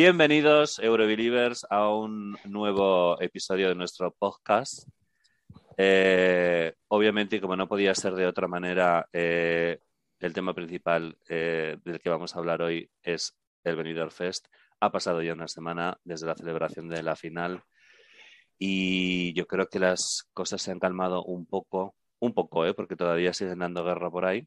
Bienvenidos, Eurobelievers, a un nuevo episodio de nuestro podcast. Eh, obviamente, como no podía ser de otra manera, eh, el tema principal eh, del que vamos a hablar hoy es el Benidorm Fest. Ha pasado ya una semana desde la celebración de la final y yo creo que las cosas se han calmado un poco, un poco, porque todavía siguen dando guerra por ahí.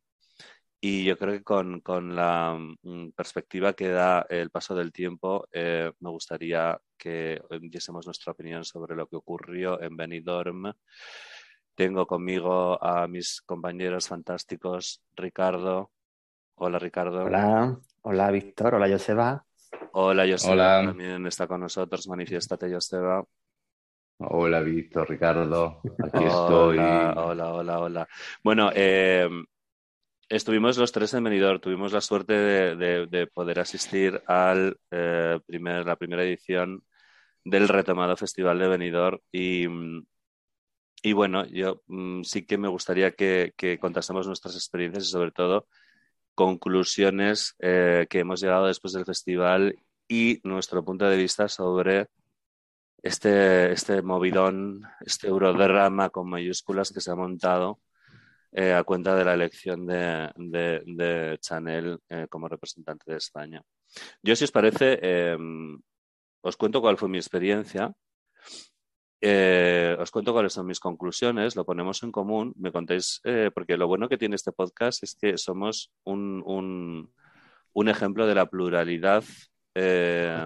Y yo creo que con, con la mm, perspectiva que da el paso del tiempo, me gustaría que diésemos nuestra opinión sobre lo que ocurrió en Benidorm tengo conmigo a mis compañeros fantásticos, Ricardo. Hola, Ricardo. Hola, hola, Víctor. Hola, Joseba. Hola, Joseba. También está con nosotros. Manifiéstate, Joseba. Hola, Víctor, Ricardo. Aquí estoy. Hola, hola, hola. Bueno, eh, estuvimos los tres en Benidorm. Tuvimos la suerte de, poder asistir al eh, primer, la primera edición del retomado Festival de Benidorm y y bueno, yo mm, sí que me gustaría que, contásemos nuestras experiencias y sobre todo conclusiones eh, que hemos llegado después del festival y nuestro punto de vista sobre este, este movidón, este eurodrama con mayúsculas que se ha montado eh, a cuenta de la elección de, Chanel eh, como representante de España. Yo, si os parece, em, os cuento cuál fue mi experiencia. Eh, os cuento cuáles son mis conclusiones, lo ponemos en común, me contéis, porque lo bueno que tiene este podcast es que somos un, un, ejemplo de la pluralidad eh,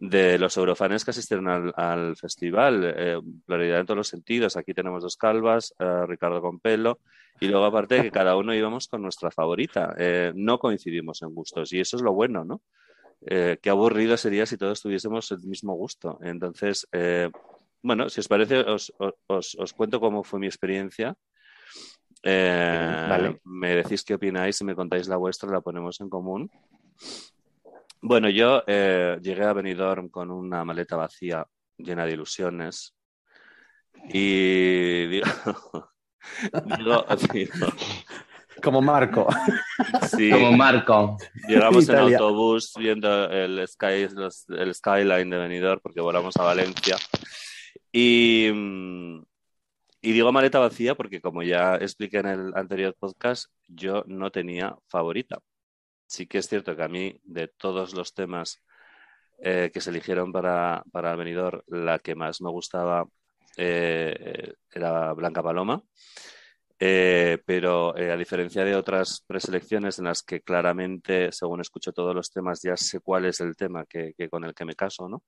de los eurofanes que asistieron al, festival, pluralidad en todos los sentidos. Aquí tenemos dos calvas, Ricardo con pelo, y luego aparte que cada uno íbamos con nuestra favorita. no coincidimos en gustos, y eso es lo bueno, ¿no? qué aburrido sería si todos tuviésemos el mismo gusto. Entonces, bueno, si os parece, os, cuento cómo fue mi experiencia. Eh, me decís qué opináis y me contáis la vuestra, la ponemos en común. Bueno, yo eh, llegué a Benidorm con una maleta vacía llena de ilusiones y digo, como Marco. Sí. Como Marco. Llegamos en autobús viendo el, sky, el skyline de Benidorm porque volamos a Valencia y, y digo maleta vacía porque, como ya expliqué en el anterior podcast, yo no tenía favorita. Sí que es cierto que a mí, de todos los temas eh, que se eligieron para, para el venidor, la que más me gustaba eh, era Blanca Paloma. Eh, pero a diferencia de otras preselecciones en las que claramente, según escucho todos los temas, ya sé cuál es el tema que, con el que me caso, ¿no?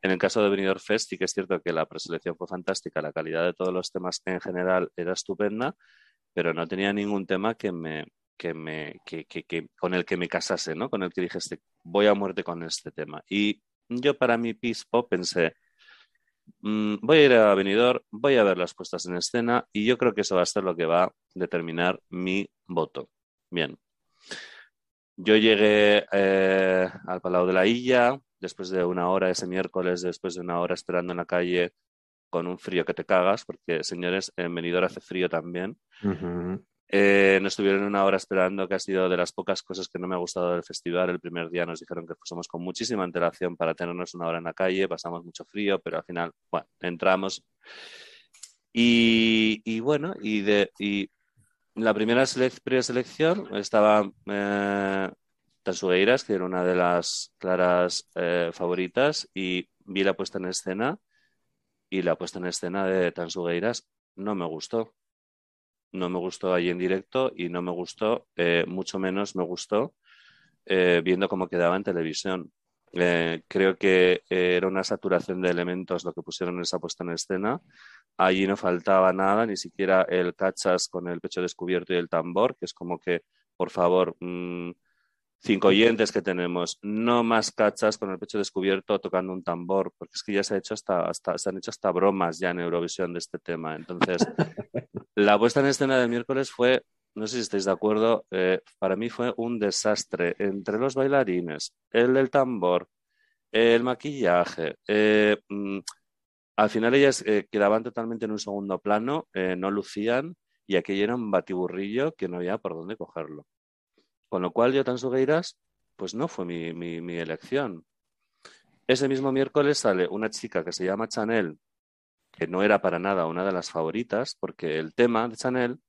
En el caso de Benidorm Fest sí que es cierto que la preselección fue fantástica, la calidad de todos los temas en general era estupenda, pero no tenía ningún tema que me, que me, que, que, con el que me casase, ¿no? Con el que dijese, voy a muerte con este tema. Y yo para mi pispo pensé, mm, voy a ir a Benidorm, voy a ver las puestas en escena y yo creo que eso va a ser lo que va a determinar mi voto. Bien. Yo llegué eh, al Palau de la Illa, después de una hora ese miércoles, después de una hora esperando en la calle con un frío que te cagas, porque señores, en Benidorm hace frío también. Eh, nos estuvieron una hora esperando, que ha sido de las pocas cosas que no me ha gustado del festival. El primer día nos dijeron que fuésemos con muchísima antelación para tenernos una hora en la calle, pasamos mucho frío, pero al final, bueno, entramos. Y, bueno, y, de, y la primera selección estaba eh, Tansugueiras, que era una de las claras eh, favoritas, y vi la puesta en escena y la puesta en escena de Tansugueiras no me gustó. No me gustó ahí en directo y no me gustó, eh, mucho menos me gustó eh, viendo cómo quedaba en televisión. creo que era una saturación de elementos lo que pusieron en esa puesta en escena. Allí no faltaba nada, ni siquiera el cachas con el pecho descubierto y el tambor, que es como que, por favor, mm, cinco oyentes que tenemos, no más cachas con el pecho descubierto tocando un tambor, porque es que ya se, ha hecho hasta, hasta, se han hecho hasta bromas ya en Eurovisión de este tema. Entonces, la puesta en escena del miércoles fue, no sé si estáis de acuerdo, eh, para mí fue un desastre entre los bailarines, el del tambor, el maquillaje. Eh, mm, al final ellas eh, quedaban totalmente en un segundo plano, no lucían y aquello era un batiburrillo que no había por dónde cogerlo. Con lo cual, yo tan Sugueiras, pues no fue mi, mi, elección. Ese mismo miércoles sale una chica que se llama Chanel, que no era para nada una de las favoritas, porque el tema de Chanel,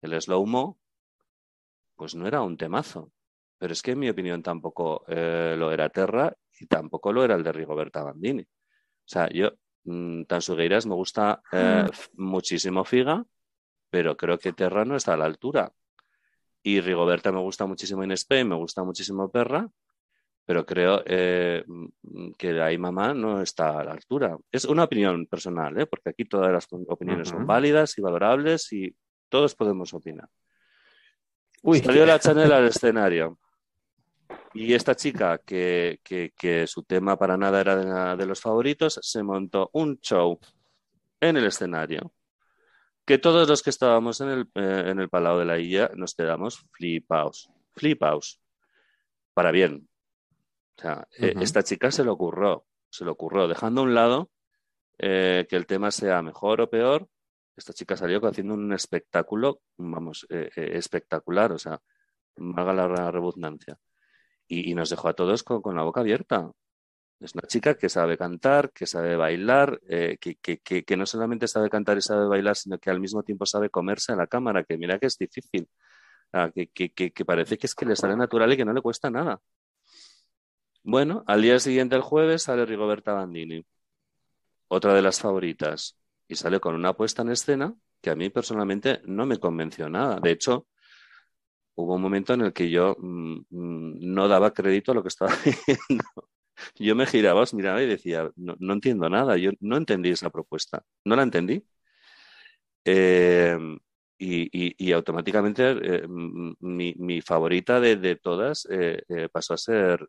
el slow-mo, pues no era un temazo. Pero es que en mi opinión tampoco eh, lo era Terra y tampoco lo era el de Rigoberta Bandini. O sea, yo, mm, Tansugueiras me gusta eh, muchísimo Figa, pero creo que Terra no está a la altura. Y Rigoberta me gusta muchísimo en Spain, me gusta muchísimo Perra, pero creo eh, mm, que ahí mamá no está a la altura. Es una opinión personal, ¿eh? porque aquí todas las opiniones son válidas y valorables y todos podemos opinar. Uy, Salió la Chanel al escenario. Y esta chica, que, que- que su tema para nada era de los favoritos, se montó un show en el escenario que todos los que estábamos en el, eh, en el Palau de la Illa nos quedamos flipaos, flipaos, para bien. O sea, eh, esta chica se lo ocurrió, se lo ocurrió, dejando a un lado eh, que el tema sea mejor o peor, esta chica salió haciendo un espectáculo, vamos, eh, espectacular, o sea, valga la redundancia. Y, y nos dejó a todos con, con la boca abierta. Es una chica que sabe cantar, que sabe bailar, eh, que, que- que- no solamente sabe cantar y sabe bailar, sino que al mismo tiempo sabe comerse a la cámara, que mira que es difícil. Ah, que parece que es que le sale natural y que no le cuesta nada. Bueno, al día siguiente, el jueves, sale Rigoberta Bandini, otra de las favoritas, y sale con una puesta en escena que a mí personalmente no me convenció nada. De hecho, hubo un momento en el que yo mm, mm, no daba crédito a lo que estaba viendo. Yo me giraba, os miraba y decía, no, no entiendo nada, yo no entendí esa propuesta, no la entendí. Eh, y, y- y automáticamente eh, mi, mi favorita de, de todas eh, eh, pasó a ser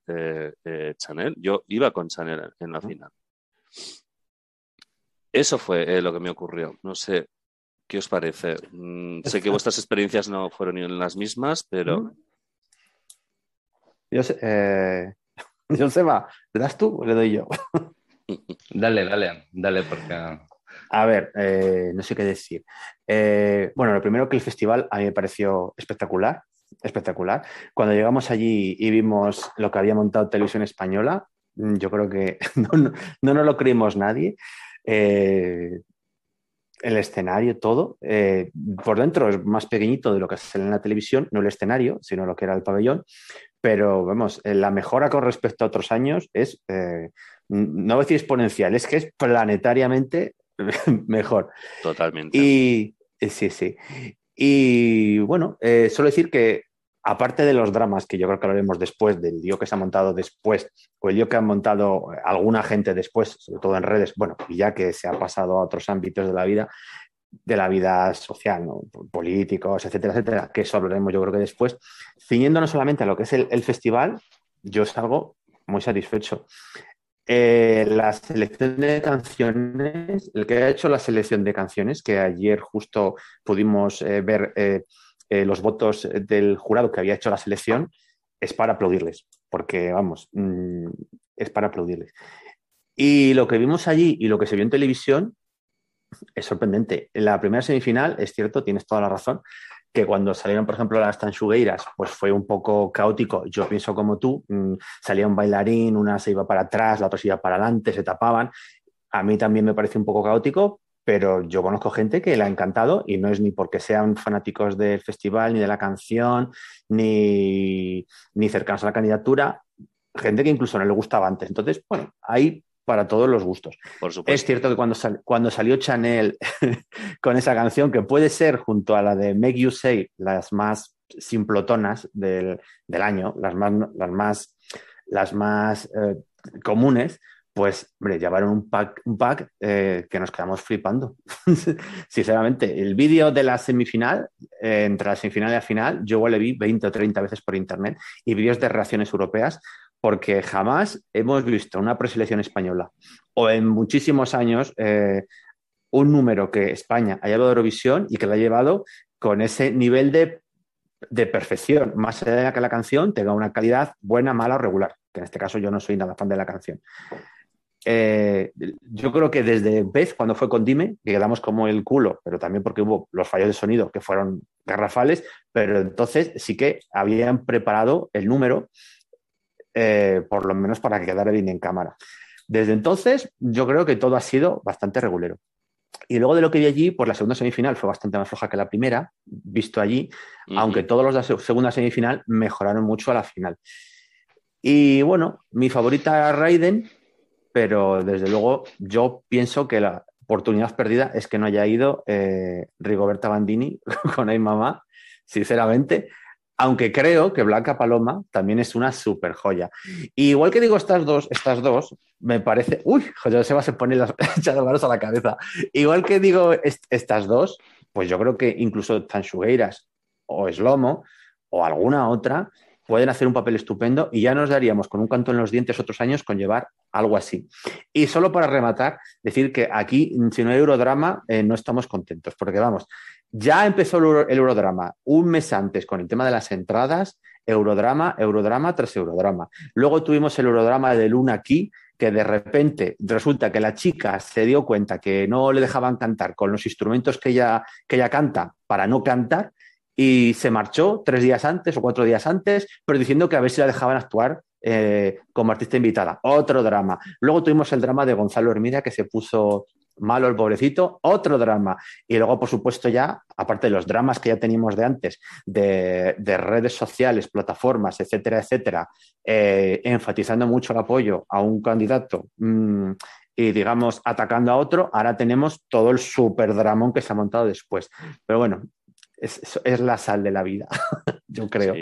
Chanel. Yo iba con Chanel en la final. Eso fue lo que me ocurrió. No sé, ¿qué os parece? Mm, sé que vuestras experiencias no fueron las mismas, pero Yo sé, Joseba, ¿le das tú o le doy yo? Dale, dale, dale, porque. A ver, eh, no sé qué decir. Eh, bueno, lo primero que el festival a mí me pareció espectacular, espectacular. Cuando llegamos allí y vimos lo que había montado Televisión Española, mm, yo creo que no, no, no nos lo creímos nadie. Eh, el escenario, todo, eh, por dentro es más pequeñito de lo que sale en la televisión, no el escenario, sino lo que era el pabellón, pero vamos, eh, la mejora con respecto a otros años es, eh, no voy a decir exponencial, es que es planetariamente mejor. totalmente. Y sí, sí. Y bueno, eh, solo decir que aparte de los dramas, que yo creo que hablaremos después, del lío que se ha montado después, o el lío que han montado alguna gente después, sobre todo en redes, bueno, ya que se ha pasado a otros ámbitos de la vida, de la vida social, ¿no? políticos, etcétera, etcétera, que eso hablaremos yo creo que después, ciñéndonos solamente a lo que es el, el festival, yo salgo muy satisfecho. Eh, la selección de canciones, el que ha hecho la selección de canciones, que ayer justo pudimos eh, ver eh, eh, los votos del jurado que había hecho la selección, es para aplaudirles, porque vamos, mm, es para aplaudirles. Y lo que vimos allí y lo que se vio en televisión es sorprendente. En la primera semifinal, es cierto, tienes toda la razón, que cuando salieron, por ejemplo, las tanchugueiras, pues fue un poco caótico. Yo pienso como tú, mmm, salía un bailarín, una se iba para atrás, la otra se iba para adelante, se tapaban. A mí también me parece un poco caótico, pero yo conozco gente que le ha encantado y no es ni porque sean fanáticos del festival, ni de la canción, ni, ni cercanos a la candidatura, gente que incluso no le gustaba antes. Entonces, bueno, hay para todos los gustos. Por supuesto. Es cierto que cuando, sal, cuando salió Chanel con esa canción, que puede ser junto a la de Make You Say, las más simplotonas del, del año, las más, las más, las más eh, comunes, pues, hombre, llevaron un pack, eh, que nos quedamos flipando. Sinceramente, el vídeo de la semifinal, eh, entre la semifinal y la final, yo le vi 20 o 30 veces por internet y vídeos de reacciones europeas porque jamás hemos visto una preselección española o en muchísimos años eh, un número que España ha llevado a Eurovisión y que lo ha llevado con ese nivel de, de, perfección, más allá de que la canción tenga una calidad buena, mala o regular, que en este caso yo no soy nada fan de la canción. Eh, yo creo que desde Beth, cuando fue con Dime, que quedamos como el culo, pero también porque hubo los fallos de sonido que fueron garrafales, pero entonces sí que habían preparado el número eh, por lo menos para que quedara bien en cámara. Desde entonces, yo creo que todo ha sido bastante regulero. Y luego de lo que vi allí, pues la segunda semifinal fue bastante más floja que la primera, visto allí, aunque todos los de la segunda semifinal mejoraron mucho a la final. Y bueno, mi favorita Raiden, pero desde luego yo pienso que la oportunidad perdida es que no haya ido eh, Rigoberta Bandini con Ay Mamá, sinceramente, aunque creo que Blanca Paloma también es una super joya. igual que digo estas dos, estas dos, me parece. Uy, José se pone las manos a la cabeza. Igual que digo estas dos, pues yo creo que incluso Tanchugueiras o Eslomo o alguna otra pueden hacer un papel estupendo y ya nos daríamos con un canto en los dientes otros años con llevar algo así. Y solo para rematar, decir que aquí, si no hay Eurodrama, eh, no estamos contentos, porque vamos, ya empezó el, Eurodrama un mes antes con el tema de las entradas, Eurodrama, Eurodrama tras Eurodrama. Luego tuvimos el Eurodrama de Luna aquí, que de repente resulta que la chica se dio cuenta que no le dejaban cantar con los instrumentos que ella, que ella canta para no cantar y se marchó tres días antes o cuatro días antes, pero diciendo que a ver si la dejaban actuar eh, como artista invitada. Otro drama. Luego tuvimos el drama de Gonzalo Hermida, que se puso malo el pobrecito, otro drama. Y luego, por supuesto, ya, aparte de los dramas que ya teníamos de antes, de, redes sociales, plataformas, etcétera, etcétera, eh, enfatizando mucho el apoyo a un candidato mm, y, digamos, atacando a otro, ahora tenemos todo el super dramón que se ha montado después. Pero bueno, es, la sal de la vida, yo creo.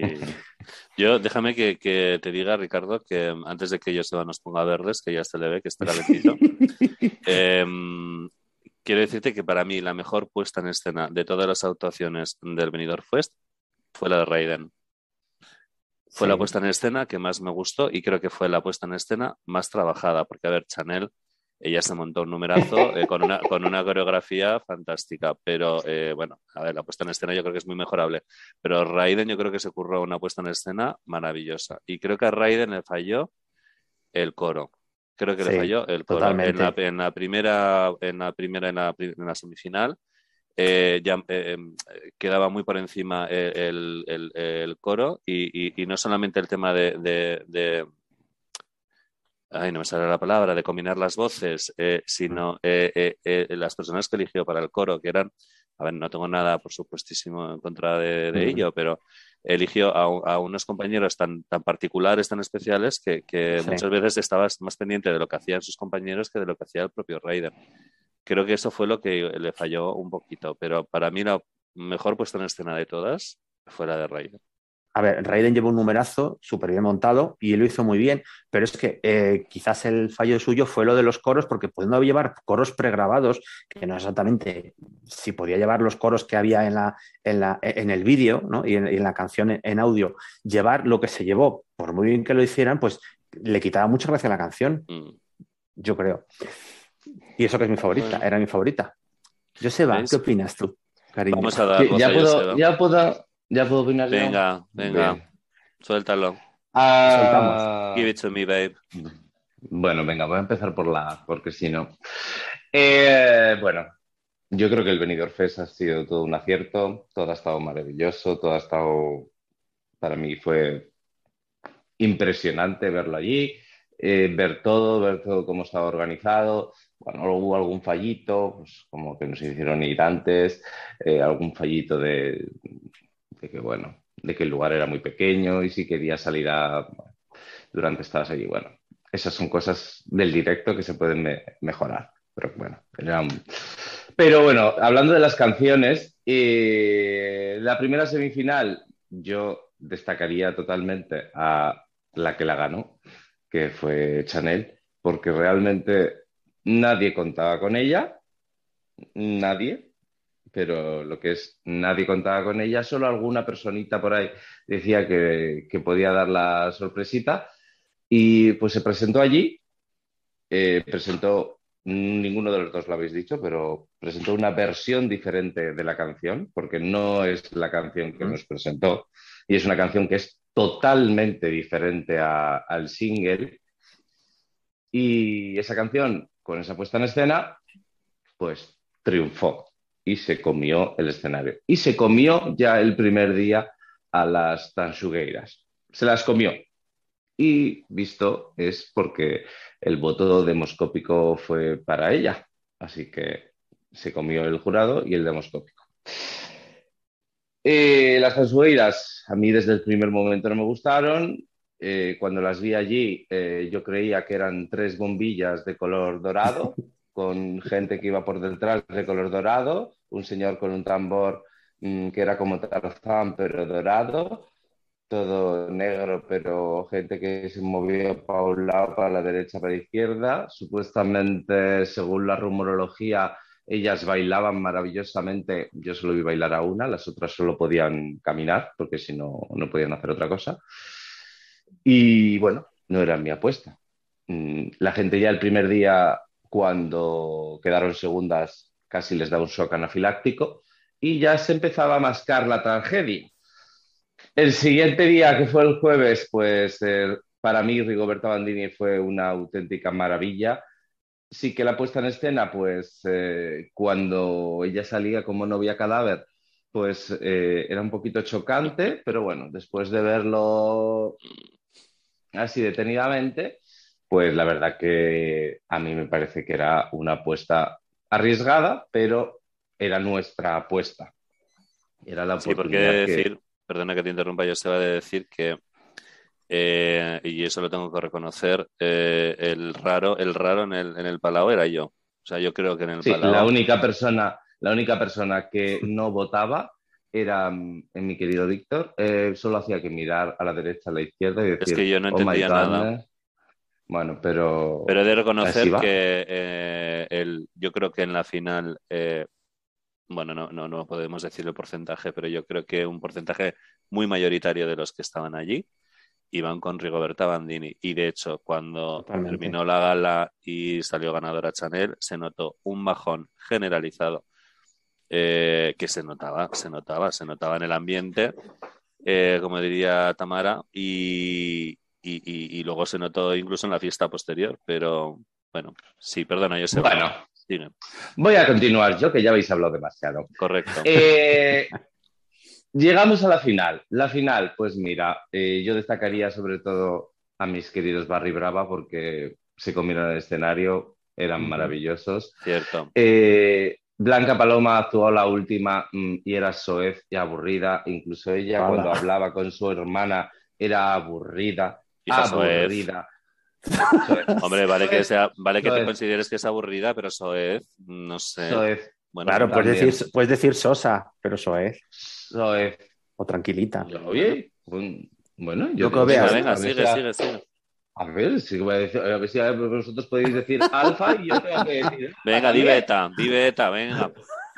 Yo, déjame que, te diga, Ricardo, que antes de que yo se nos ponga verdes, que ya se le ve que está calentito, em, quiero decirte que para mí la mejor puesta en escena de todas las actuaciones del Benidorm Fest fue la de Raiden. Fue la puesta en escena que más me gustó y creo que fue la puesta en escena más trabajada, porque a ver, Chanel ella se montó un numerazo eh, con, una, con una coreografía fantástica. Pero eh, bueno, a ver, la puesta en escena yo creo que es muy mejorable. Pero Raiden yo creo que se curró una puesta en escena maravillosa. Y creo que a Raiden le falló el coro. Creo que le falló el coro. En la, primera, en la primera, en la, semifinal, eh, ya em, quedaba muy por encima el, coro y, no solamente el tema de ay, no me sale la palabra, de combinar las voces, eh, sino eh, eh, las personas que eligió para el coro, que eran, a ver, no tengo nada, por supuestísimo, en contra de, ello, pero eligió a, unos compañeros tan, tan particulares, tan especiales, que, muchas veces estabas más pendiente de lo que hacían sus compañeros que de lo que hacía el propio Raider. Creo que eso fue lo que le falló un poquito, pero para mí la mejor puesta en escena de todas fue la de Raider a ver, Raiden llevó un numerazo súper bien montado y lo hizo muy bien, pero es que eh, quizás el fallo suyo fue lo de los coros, porque pudiendo llevar coros pregrabados, que no exactamente si podía llevar los coros que había en, la, en, la, en el vídeo ¿no? y, en, la canción en, audio, llevar lo que se llevó, por muy bien que lo hicieran, pues le quitaba mucha gracia a la canción, mm. yo creo. Y eso que es mi favorita, era mi favorita. Joseba, ¿qué opinas tú, cariño? Vamos a dar ya, puedo, ya puedo ¿Ya puedo opinar Venga, venga. Suéltalo. Ah, Soltamos. Give it to me, babe. Bueno, venga, voy a empezar por la porque si no. Eh, bueno, yo creo que el Benidorm Fest ha sido todo un acierto, todo ha estado maravilloso, todo ha estado, para mí fue impresionante verlo allí, eh, ver todo, ver todo cómo estaba organizado. Bueno, hubo algún fallito, pues como que nos hicieron ir antes, eh, algún fallito de, de que, bueno, de que el lugar era muy pequeño y si quería salir a, durante estabas allí, bueno, esas son cosas del directo que se pueden mejorar, pero bueno, pero bueno, hablando de las canciones, eh, la primera semifinal yo destacaría totalmente a la que la ganó, que fue Chanel, porque realmente nadie contaba con ella, nadie, pero lo que es nadie contaba con ella, solo alguna personita por ahí decía que, podía dar la sorpresita. Y pues se presentó allí, eh, presentó, ninguno de los dos lo habéis dicho, pero presentó una versión diferente de la canción, porque no es la canción que nos presentó y es una canción que es totalmente diferente al single. Y esa canción con esa puesta en escena pues triunfó y se comió el escenario. Y se comió ya el primer día a las tansugueiras. Se las comió. y visto es porque el voto demoscópico fue para ella. Así que se comió el jurado y el demoscópico. Eh, las Azueiras a mí desde el primer momento no me gustaron. Eh, cuando las vi allí, eh, yo creía que eran tres bombillas de color dorado, con gente que iba por detrás de color dorado, un señor con un tambor mm, que era como Tarzán, pero dorado, todo negro, pero gente que se movía para un lado, para la derecha, para la izquierda. Supuestamente, según la rumorología, ellas bailaban maravillosamente. Yo solo vi bailar a una, las otras solo podían caminar, porque si no, no podían hacer otra cosa. Y bueno, no era mi apuesta. Mm, la gente ya el primer día, cuando quedaron segundas, casi les daba un shock anafiláctico y ya se empezaba a mascar la tragedia el siguiente día, que fue el jueves, pues eh, para mí Rigoberta Bandini fue una auténtica maravilla. Sí que la puesta en escena, pues eh, cuando ella salía como novia cadáver, pues eh, era un poquito chocante, pero bueno, después de verlo así detenidamente, pues la verdad que a mí me parece que era una apuesta arriesgada, pero era nuestra apuesta. Era la oportunidad sí, decir, perdona que te interrumpa, yo se va a decir que, eh, y eso lo tengo que reconocer, eh, el raro, el raro en el, en el Palau era yo. O sea, yo creo que en el sí, La única persona, la única persona que no votaba era en mi querido Víctor. Eh, solo hacía que mirar a la derecha, a la izquierda y decir. Es que yo no oh entendía nada. Bueno, pero. Pero he de reconocer que el, yo creo que en la final bueno, no, no, no podemos decir el porcentaje, pero yo creo que un porcentaje muy mayoritario de los que estaban allí iban con Rigoberta Bandini. Y de hecho, cuando terminó la gala y salió ganadora Chanel, se notó un bajón generalizado eh, que se notaba, se notaba, se notaba en el ambiente, eh, como diría Tamara, y, y, luego se notó incluso en la fiesta posterior. Pero bueno, sí, perdona, yo sé. Bueno, Voy a continuar yo, que ya habéis hablado demasiado. Correcto. Eh, llegamos a la final. La final, pues mira, eh, yo destacaría sobre todo a mis queridos Barry Brava porque se comieron el escenario, eran maravillosos. Cierto. Eh, Blanca Paloma actuó la última mm, y era soez y aburrida. Incluso ella cuando hablaba con su hermana era aburrida. Aburrida. Hombre, vale que sea, vale que te consideres que es aburrida, pero Soez, no sé. Bueno, claro, puedes decir, puedes decir, Sosa, pero Soez. Soez. O tranquilita. Oye, bueno, yo creo que venga, sigue, sigue, sigue. A ver, si voy a, decir, a ver si vosotros podéis decir alfa y yo tengo que decir. Venga, di beta, di beta, venga.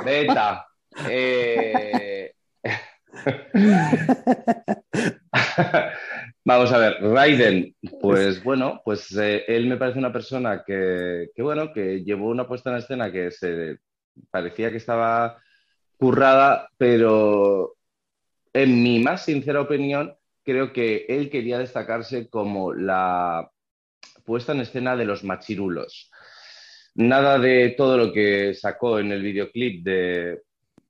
Beta. Eh... Vamos a ver, Raiden, pues bueno, pues eh, él me parece una persona que, bueno, que llevó una puesta en escena que se parecía que estaba currada, pero en mi más sincera opinión, creo que él quería destacarse como la puesta en escena de los machirulos. Nada de todo lo que sacó en el videoclip de,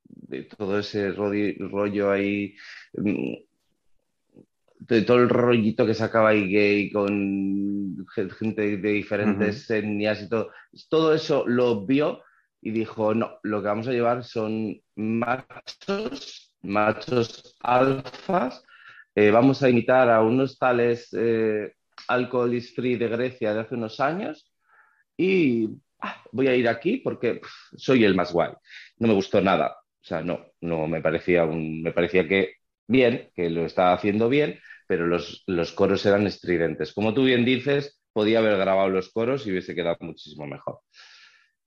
de todo ese rollo ahí mm, de todo el rollito que sacaba ahí gay con gente de diferentes etnias y todo, todo eso lo vio y dijo, no, lo que vamos a llevar son machos, machos alfas, eh, vamos a imitar a unos tales eh, alcohol is free de Grecia de hace unos años y ah, voy a ir aquí porque soy el más guay. No me gustó nada, o sea, no, no me parecía, un, me parecía que bien, que lo estaba haciendo bien, pero los, coros eran estridentes. Como tú bien dices, podía haber grabado los coros y hubiese quedado muchísimo mejor.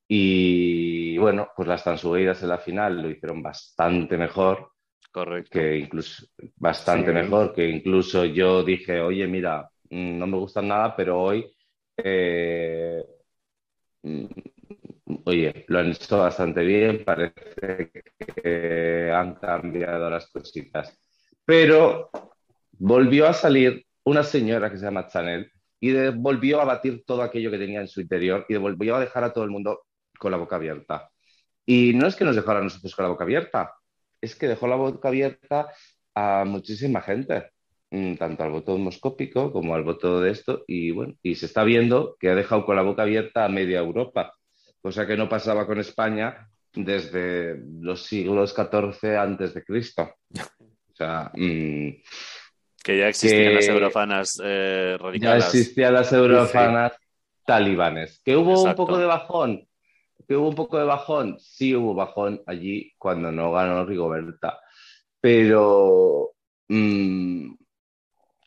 Y bueno, pues las Tansugueiras en la final lo hicieron bastante mejor. Correcto. Que incluso, bastante mejor, que incluso yo dije, oye, mira, mm, no me gustan nada, pero hoy, eh, mm, oye, lo han hecho bastante bien, parece que han cambiado las cositas. Pero volvió a salir una señora que se llama Chanel y volvió a batir todo aquello que tenía en su interior y volvió a dejar a todo el mundo con la boca abierta. Y no es que nos dejara a nosotros con la boca abierta, es que dejó la boca abierta a muchísima gente. mm, tanto al voto homoscópico como al voto de esto, y bueno, y se está viendo que ha dejado con la boca abierta a media Europa, cosa que no pasaba con España desde los siglos XIV antes de Cristo. O sea, mm, que ya existían que- las eurofanas eh, ya radicales. existían las eurofanas talibanes. ¿Que hubo un poco de bajón? ¿Que hubo un poco de bajón? Sí hubo bajón allí cuando no ganó Rigoberta. Pero, mm,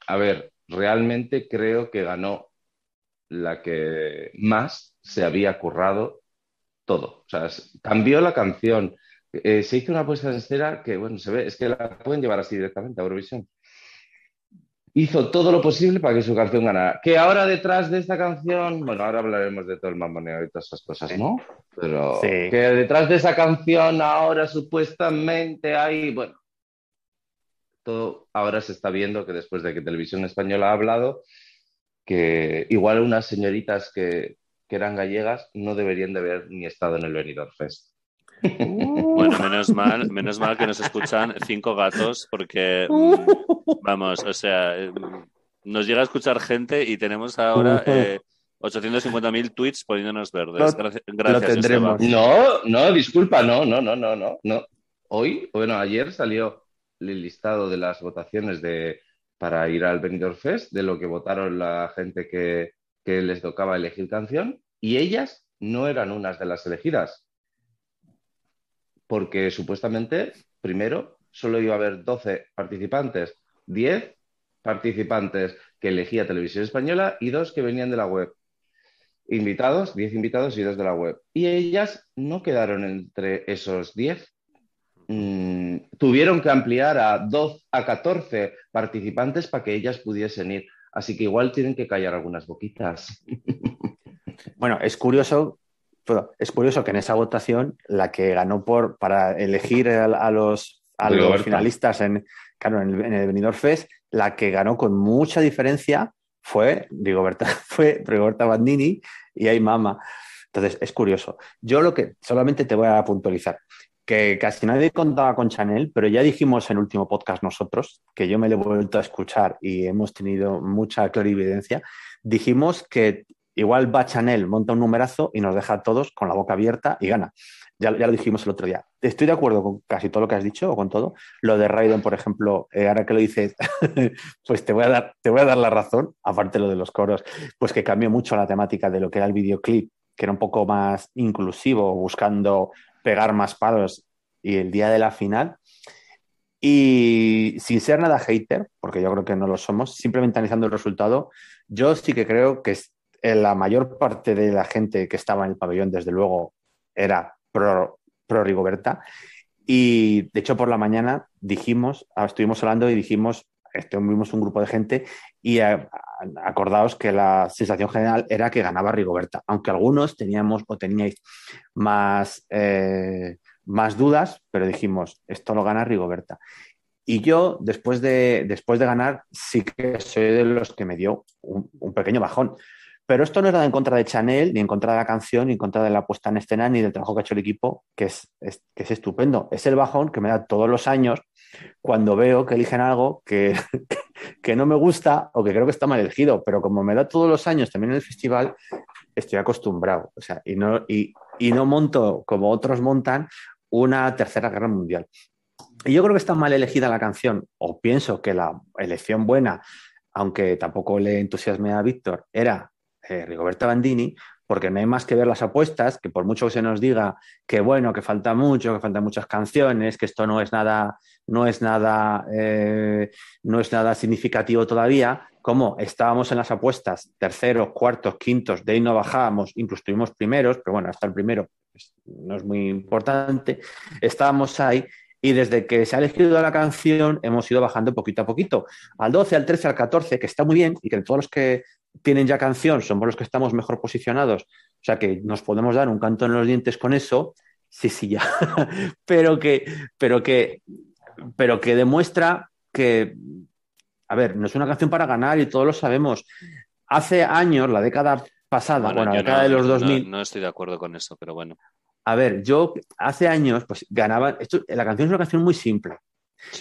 a ver, realmente creo que ganó la que más se había currado todo. O sea, cambió la canción. Eh, se hizo una puesta en escena que, bueno, se ve, es que la pueden llevar así directamente a Eurovisión. Hizo todo lo posible para que su canción ganara. Que ahora detrás de esta canción, bueno, ahora hablaremos de todo el mamoneo y todas esas cosas. ¿no? Pero Sí. que detrás de esa canción ahora supuestamente hay, bueno, todo ahora se está viendo que después de que Televisión Española ha hablado, que igual unas señoritas que, que eran gallegas no deberían de haber ni estado en el Benidorm Fest. Bueno, menos mal, menos mal que nos escuchan cinco gatos, porque mm, vamos, o sea, eh, nos llega a escuchar gente y tenemos ahora eh, 850.000 tweets poniéndonos verdes. Lo- Gracias, gracias, tendremos. Joseba. No, no, disculpa, no, no, no, no, no, no. Hoy, bueno, ayer salió el listado de las votaciones de, para ir al Benidorm Fest, de lo que votaron la gente que, que les tocaba elegir canción, y ellas no eran unas de las elegidas. Porque supuestamente, primero, solo iba a haber 12 participantes, 10 participantes que elegía Televisión Española y dos que venían de la web invitados, 10 invitados y dos de la web. Y ellas no quedaron entre esos 10. Mm, tuvieron que ampliar a, 12, a 14 participantes para que ellas pudiesen ir. Así que igual tienen que callar algunas boquitas. Bueno, es curioso, pero es curioso que en esa votación la que ganó por para elegir a, a los, a los Rigoberta. finalistas en, claro, en, el, en el Benidorm Fest, la que ganó con mucha diferencia fue Rigoberta, fue Rigoberta Bandini y hay Mama. Entonces, es curioso. Yo lo que solamente te voy a puntualizar, que casi nadie contaba con Chanel, pero ya dijimos en el último podcast nosotros, que yo me lo he vuelto a escuchar y hemos tenido mucha clarividencia, dijimos que igual va Chanel, monta un numerazo y nos deja a todos con la boca abierta y gana. Ya, ya lo dijimos el otro día. Estoy de acuerdo con casi todo lo que has dicho o con todo. Lo de Raiden, por ejemplo, eh, ahora que lo dices, pues te voy, a dar, te voy a dar la razón, aparte lo de los coros, pues que cambió mucho la temática de lo que era el videoclip, que era un poco más inclusivo, buscando pegar más palos y el día de la final. Y sin ser nada hater, porque yo creo que no lo somos, simplemente analizando el resultado, yo sí que creo que la mayor parte de la gente que estaba en el pabellón, desde luego, era pro, pro Rigoberta. Y de hecho, por la mañana dijimos, ah, estuvimos hablando y dijimos, estuvimos un grupo de gente y eh, acordaos que la sensación general era que ganaba Rigoberta, aunque algunos teníamos o teníais más, eh, más dudas, pero dijimos, esto lo gana Rigoberta. Y yo, después de, después de ganar, sí que soy de los que me dio un pequeño bajón. Pero esto no es nada en contra de Chanel, ni en contra de la canción, ni en contra de la puesta en escena, ni del trabajo que ha hecho el equipo, que es, que es estupendo. Es el bajón que me da todos los años cuando veo que eligen algo que, que no me gusta o que creo que está mal elegido. Pero como me da todos los años también en el festival, estoy acostumbrado. O sea, y no, y, y no monto como otros montan una tercera guerra mundial. Y yo creo que está mal elegida la canción, o pienso que la elección buena, aunque tampoco le entusiasme a Víctor, era eh, Rigoberta Bandini, porque no hay más que ver las apuestas, que por mucho que se nos diga que bueno, que falta mucho, que faltan muchas canciones, que esto no es nada, no es nada, eh, no es nada significativo todavía, como estábamos en las apuestas terceros, cuartos, quintos, de ahí no bajábamos, incluso estuvimos primeros, pero bueno, hasta el primero pues, no es muy importante, estábamos ahí y desde que se ha elegido la canción hemos ido bajando poquito a poquito, al 12, al 13, al 14, que está muy bien y que todos los que tienen ya canción somos los que estamos mejor posicionados, o sea que nos podemos dar un canto en los dientes con eso, sí, sí, ya, pero que, pero que, pero que demuestra que, a ver, no es una canción para ganar y todos lo sabemos. Hace años, la década pasada, bueno, la década no- de los no- 2000, No, estoy de acuerdo con eso, pero bueno. a ver, yo hace años, pues ganaba. Esto, la canción es una canción muy simple.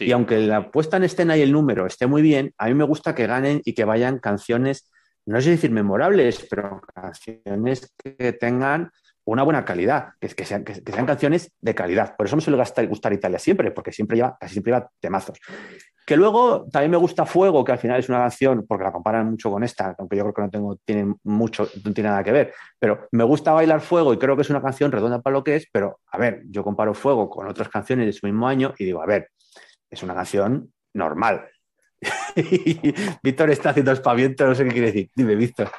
Y aunque la puesta en escena y el número esté muy bien, a mí me gusta que ganen y que vayan canciones, no sé decir memorables, pero canciones que tengan una buena calidad, que, sean, que, sean, canciones de calidad. Por eso me suele gustar Italia siempre, porque siempre lleva, casi siempre lleva temazos. Que luego también me gusta Fuego, que al final es una canción, porque la comparan mucho con esta, aunque yo creo que no tengo, mucho, no tiene nada que ver. Pero me gusta bailar Fuego y creo que es una canción redonda para lo que es, pero a ver, yo comparo Fuego con otras canciones de su mismo año y digo, a ver, es una canción normal. Víctor está haciendo espaviento, no sé qué quiere decir. Dime, Víctor.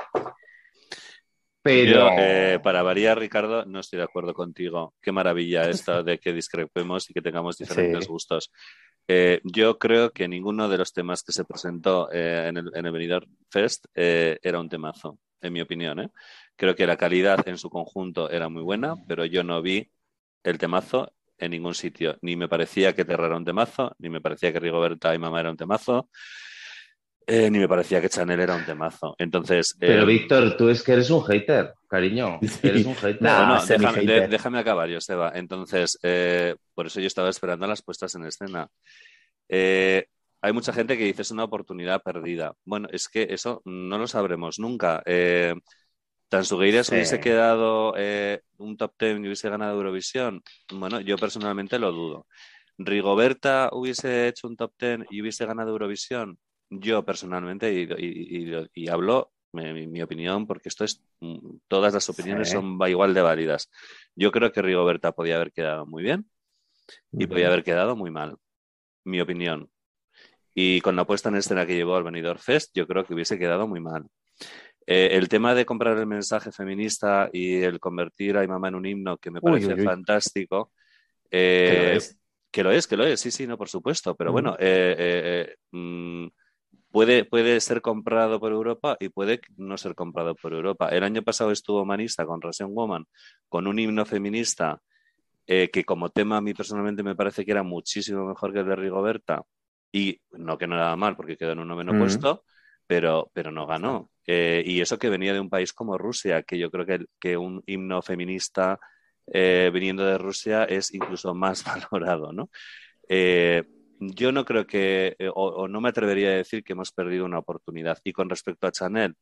Pero eh, para variar, Ricardo, no estoy de acuerdo contigo. Qué maravilla esta de que discrepemos y que tengamos diferentes gustos. Eh, yo creo que ninguno de los temas que se presentó eh, en, el, en Fest eh, era un temazo, en mi opinión. Creo que la calidad en su conjunto era muy buena, pero yo no vi el temazo en ningún sitio. Ni me parecía que Terra era un temazo, ni me parecía que Rigoberta y Mamá era un temazo. ni me parecía que Chanel era un temazo. Entonces. Pero Víctor, tú es que eres un hater, cariño. Eres un hater. No, déjame, déjame, acabar, Joseba. Entonces, por eso yo estaba esperando las puestas en escena. Eh, hay mucha gente que dice es una oportunidad perdida. Bueno, es que eso no lo sabremos nunca. ¿Tansugueiras hubiese quedado eh, un top ten y hubiese ganado Eurovisión? Bueno, yo personalmente lo dudo. ¿Rigoberta hubiese hecho un top ten y hubiese ganado Eurovisión? Yo personalmente, y, hablo mi, mi, opinión, porque esto es, mm, todas las opiniones son igual de válidas. Yo creo que Rigoberta podía haber quedado muy bien y podía haber quedado muy mal mi opinión. Y con la puesta en escena que llevó al Benidorm Fest, yo creo que hubiese quedado muy mal. Eh, el tema de comprar el mensaje feminista y el convertir a mi mamá en un himno, que me parece fantástico. Eh, que lo es, que lo es, sí, sí, no, por supuesto. Pero bueno, eh, mm, puede, puede ser comprado por Europa y puede no ser comprado por Europa. El año pasado estuvo Manista con Russian Woman, con un himno feminista eh, que como tema a mí personalmente me parece que era muchísimo mejor que el de Rigoberta, y no que no era mal porque quedó en un noveno puesto, pero, pero no ganó. Eh, y eso que venía de un país como Rusia, que yo creo que, que un himno feminista eh, viniendo de Rusia es incluso más valorado, ¿no? yo no creo que, o, no me atrevería a decir que hemos perdido una oportunidad. Y con respecto a Chanel,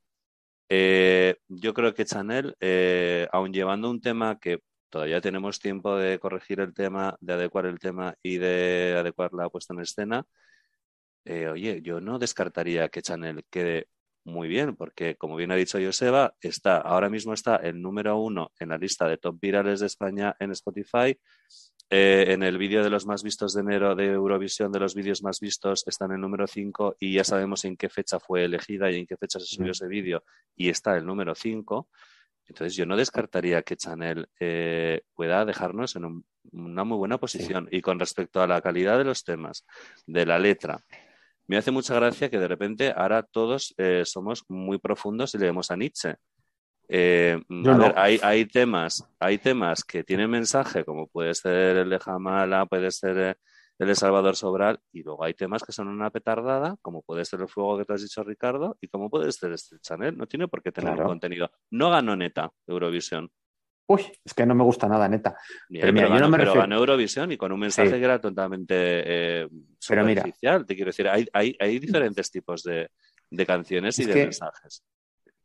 yo creo que Chanel, aun llevando un tema que todavía tenemos tiempo de corregir el tema, de adecuar el tema y de adecuar la puesta en escena. Eh, oye, yo no descartaría que Chanel quede muy bien, porque como bien ha dicho Joseba, está, ahora mismo está el número uno en la lista de top virales de España en Spotify. Eh, en el vídeo de los más vistos de enero de Eurovisión, de los vídeos más vistos, está en el número 5 y ya sabemos en qué fecha fue elegida y en qué fecha se subió ese vídeo y está el número 5. Entonces yo no descartaría que Chanel eh, pueda dejarnos en una muy buena posición. Y con respecto a la calidad de los temas, de la letra, me hace mucha gracia que de repente ahora todos eh, somos muy profundos y leemos a Nietzsche. Eh, a ver, hay, hay, temas, hay temas que tienen mensaje, como puede ser el de Jamala, puede ser el de Salvador Sobral, y luego hay temas que son una petardada, como puede ser el fuego que te has dicho, Ricardo, y como puede ser este Chanel. No tiene por qué tener contenido. No ganó neta Eurovisión. Uy, es que no me gusta nada, neta. pero, ganó, no ganó Eurovisión y con un mensaje que era totalmente eh, superficial. Te quiero decir, hay, hay, hay diferentes tipos de, de canciones y de mensajes.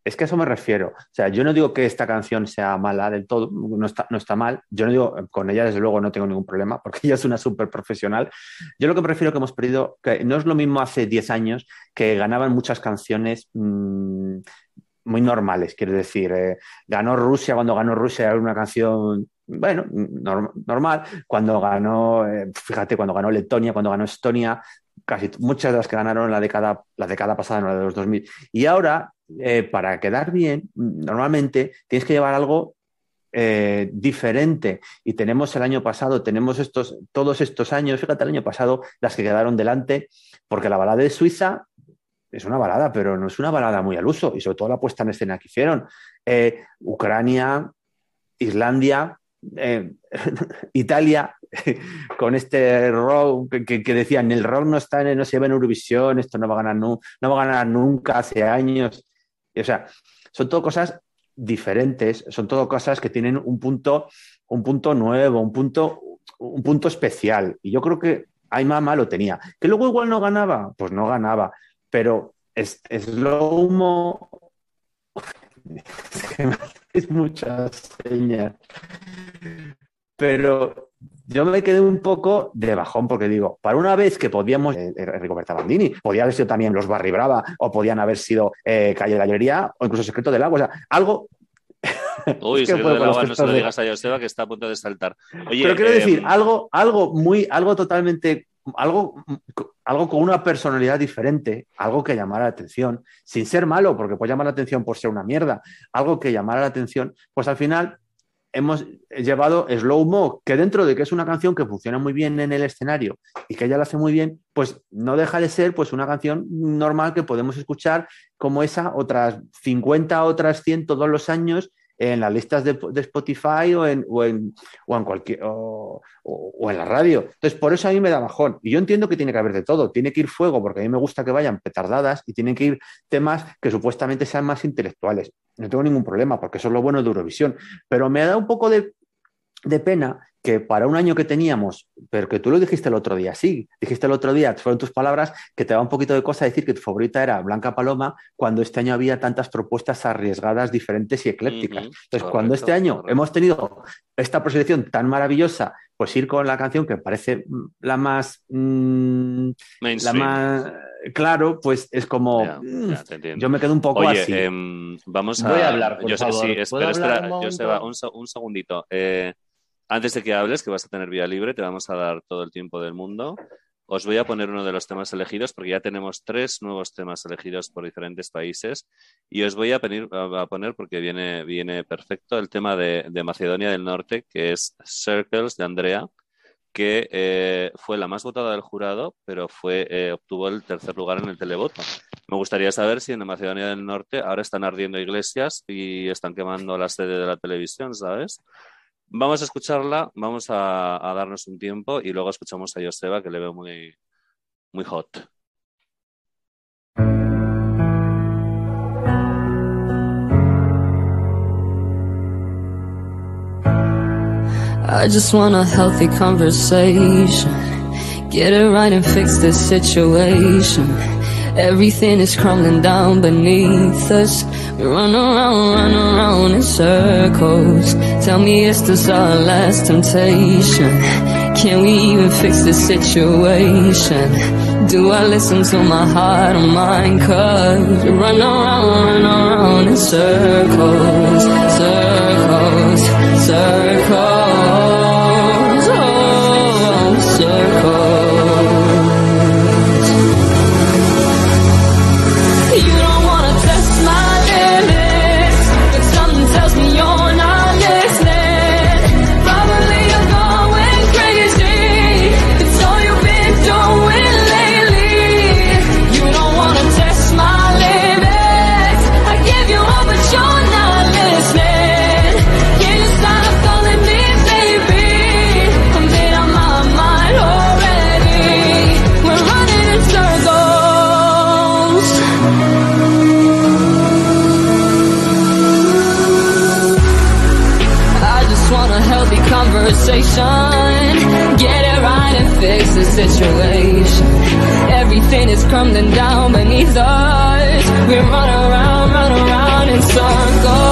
Es que a eso me refiero. O sea, yo no digo que esta canción sea mala del todo, no está, no está mal. Yo no digo, con ella desde luego no tengo ningún problema, porque ella es una súper profesional. Yo lo que prefiero que hemos perdido, que no es lo mismo hace 10 años que ganaban muchas canciones mmm, muy normales, quiero decir. Eh, ganó Rusia, cuando ganó Rusia era una canción bueno, normal. Cuando ganó, eh, fíjate, cuando ganó Letonia, cuando ganó Estonia, casi muchas de las que ganaron la década, la década pasada, no la de los 2000. Y ahora eh, para quedar bien, normalmente tienes que llevar algo diferente. Y tenemos el año pasado, tenemos estos, todos estos años, fíjate, el año pasado, las que quedaron delante, porque la balada de Suiza es una balada, pero no es una balada muy al uso, y sobre todo la puesta en escena que hicieron. Eh, Ucrania, Islandia, Italia, con este rock que, decían, el rock no está en, no se lleva en Eurovisión, esto no va a ganar, no va a ganar nunca hace años. O sea, son todo cosas diferentes, son todo cosas que tienen un punto, un punto nuevo, un punto, un punto especial. Y yo creo que Ay lo tenía. Que luego igual no ganaba, pues no ganaba. Pero es, Slow Mo. es muchas señas. Pero yo me quedé un poco de bajón porque digo, para una vez que podíamos, eh, eh Rigoberta Bandini, podía haber sido también Los Barry Brava o podían haber sido eh, Calle Gallería o incluso Secreto del Agua, o sea, algo Uy, que del agua no se lo digas a Joseba que está a punto de saltar. Pero quiero decir, em, algo, algo muy, algo totalmente, algo, algo con una personalidad diferente, algo que llamara la atención, sin ser malo, porque puede llamar la atención por ser una mierda, algo que llamara la atención, pues al final hemos llevado Slow Mo, que dentro de que es una canción que funciona muy bien en el escenario y que ella lo hace muy bien, pues no deja de ser pues una canción normal que podemos escuchar como esa otras 50, otras 100 todos los años en las listas de, Spotify o en, o en, o en cualquier o, en la radio. Entonces, por eso a mí me da bajón. Y yo entiendo que tiene que haber de todo. Tiene que ir fuego, porque a mí me gusta que vayan petardadas, y tienen que ir temas que supuestamente sean más intelectuales. No tengo ningún problema, porque eso es lo bueno de Eurovisión. Pero me da un poco de, de pena que para un año que teníamos, pero que tú lo dijiste el otro día, sí, dijiste el otro día, fueron tus palabras, que te da un poquito de cosa decir que tu favorita era Blanca Paloma, cuando este año había tantas propuestas arriesgadas, diferentes y eclécticas. Entonces, cuando este año hemos tenido esta preselección tan maravillosa, pues ir con la canción que parece la más... Mm, la más... Claro, pues es como... Mm, yo me quedo un poco así. Em, vamos a... Voy a hablar, por favor. Sí, espera, espera, un, un, segundito. Eh, antes de que hables, que vas a tener vía libre, te vamos a dar todo el tiempo del mundo. Os voy a poner uno de los temas elegidos porque ya tenemos tres nuevos temas elegidos por diferentes países y os voy a, poner porque viene, viene perfecto el tema de, Macedonia del Norte, que es Circles de Andrea, que eh, fue la más votada del jurado, pero fue, eh, obtuvo el tercer lugar en el televoto. Me gustaría saber si en Macedonia del Norte ahora están ardiendo iglesias y están quemando la sede de la televisión, ¿sabes? Vamos a escucharla, vamos a, a, darnos un tiempo y luego escuchamos a Joseba, que le veo muy, muy hot. I just want a healthy conversation. Get it right and fix this situation. Everything is crumbling down beneath us. We run around, run around in circles. Tell me, is this our last temptation? Can we even fix this situation? Do I listen to my heart or mind? Cause we run around, run around in circles, circles, situation. Everything is crumbling down beneath us. We run around, run around in circles.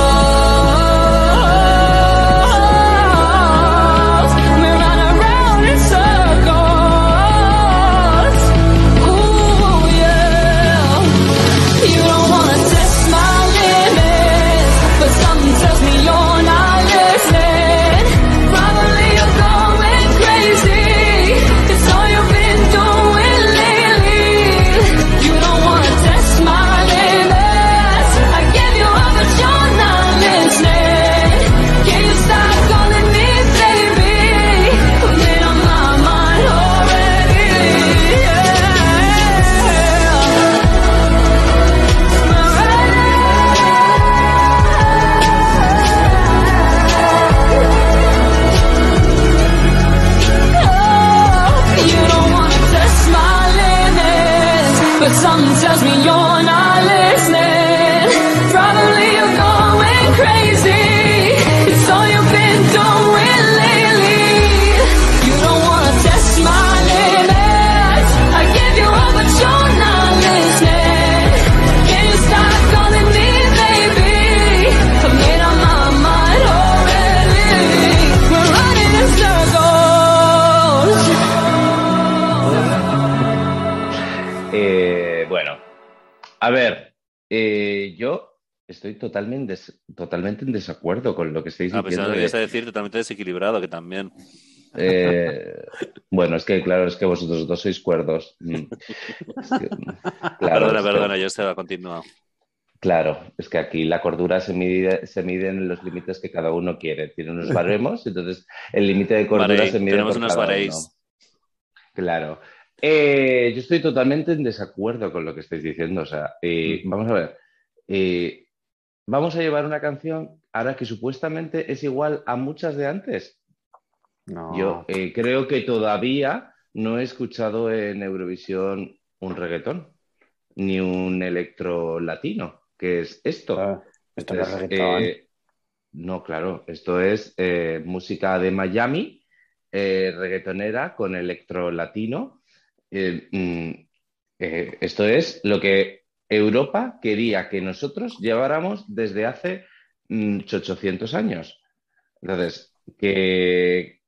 Desacuerdo con lo que estáis Ah, pensaba diciendo. que de- ibas a decir totalmente desequilibrado, que también. eh, bueno, es que claro, es que vosotros dos sois cuerdos. Mm. Es que, claro, perdona, es que- perdona, yo se va a. Claro, es que aquí la cordura se mide, se mide en los límites que cada uno quiere. Tiene unos baremos, entonces el límite de cordura se mide tenemos por unos cada bareis. uno. Claro. Eh, yo estoy totalmente en desacuerdo con lo que estáis diciendo. O sea, eh, vamos a ver. Eh, vamos a llevar una canción ahora que supuestamente es igual a muchas de antes. No. Yo eh, creo que todavía no he escuchado en Eurovisión un reggaetón ni un electro latino, que es esto. Ah, esto no es Entonces, reggaetón. eh, no, claro, esto es eh, música de Miami, reggaetonera con electro latino. Mm, esto es lo que Europa quería que nosotros lleváramos desde hace 800 años. Entonces, que,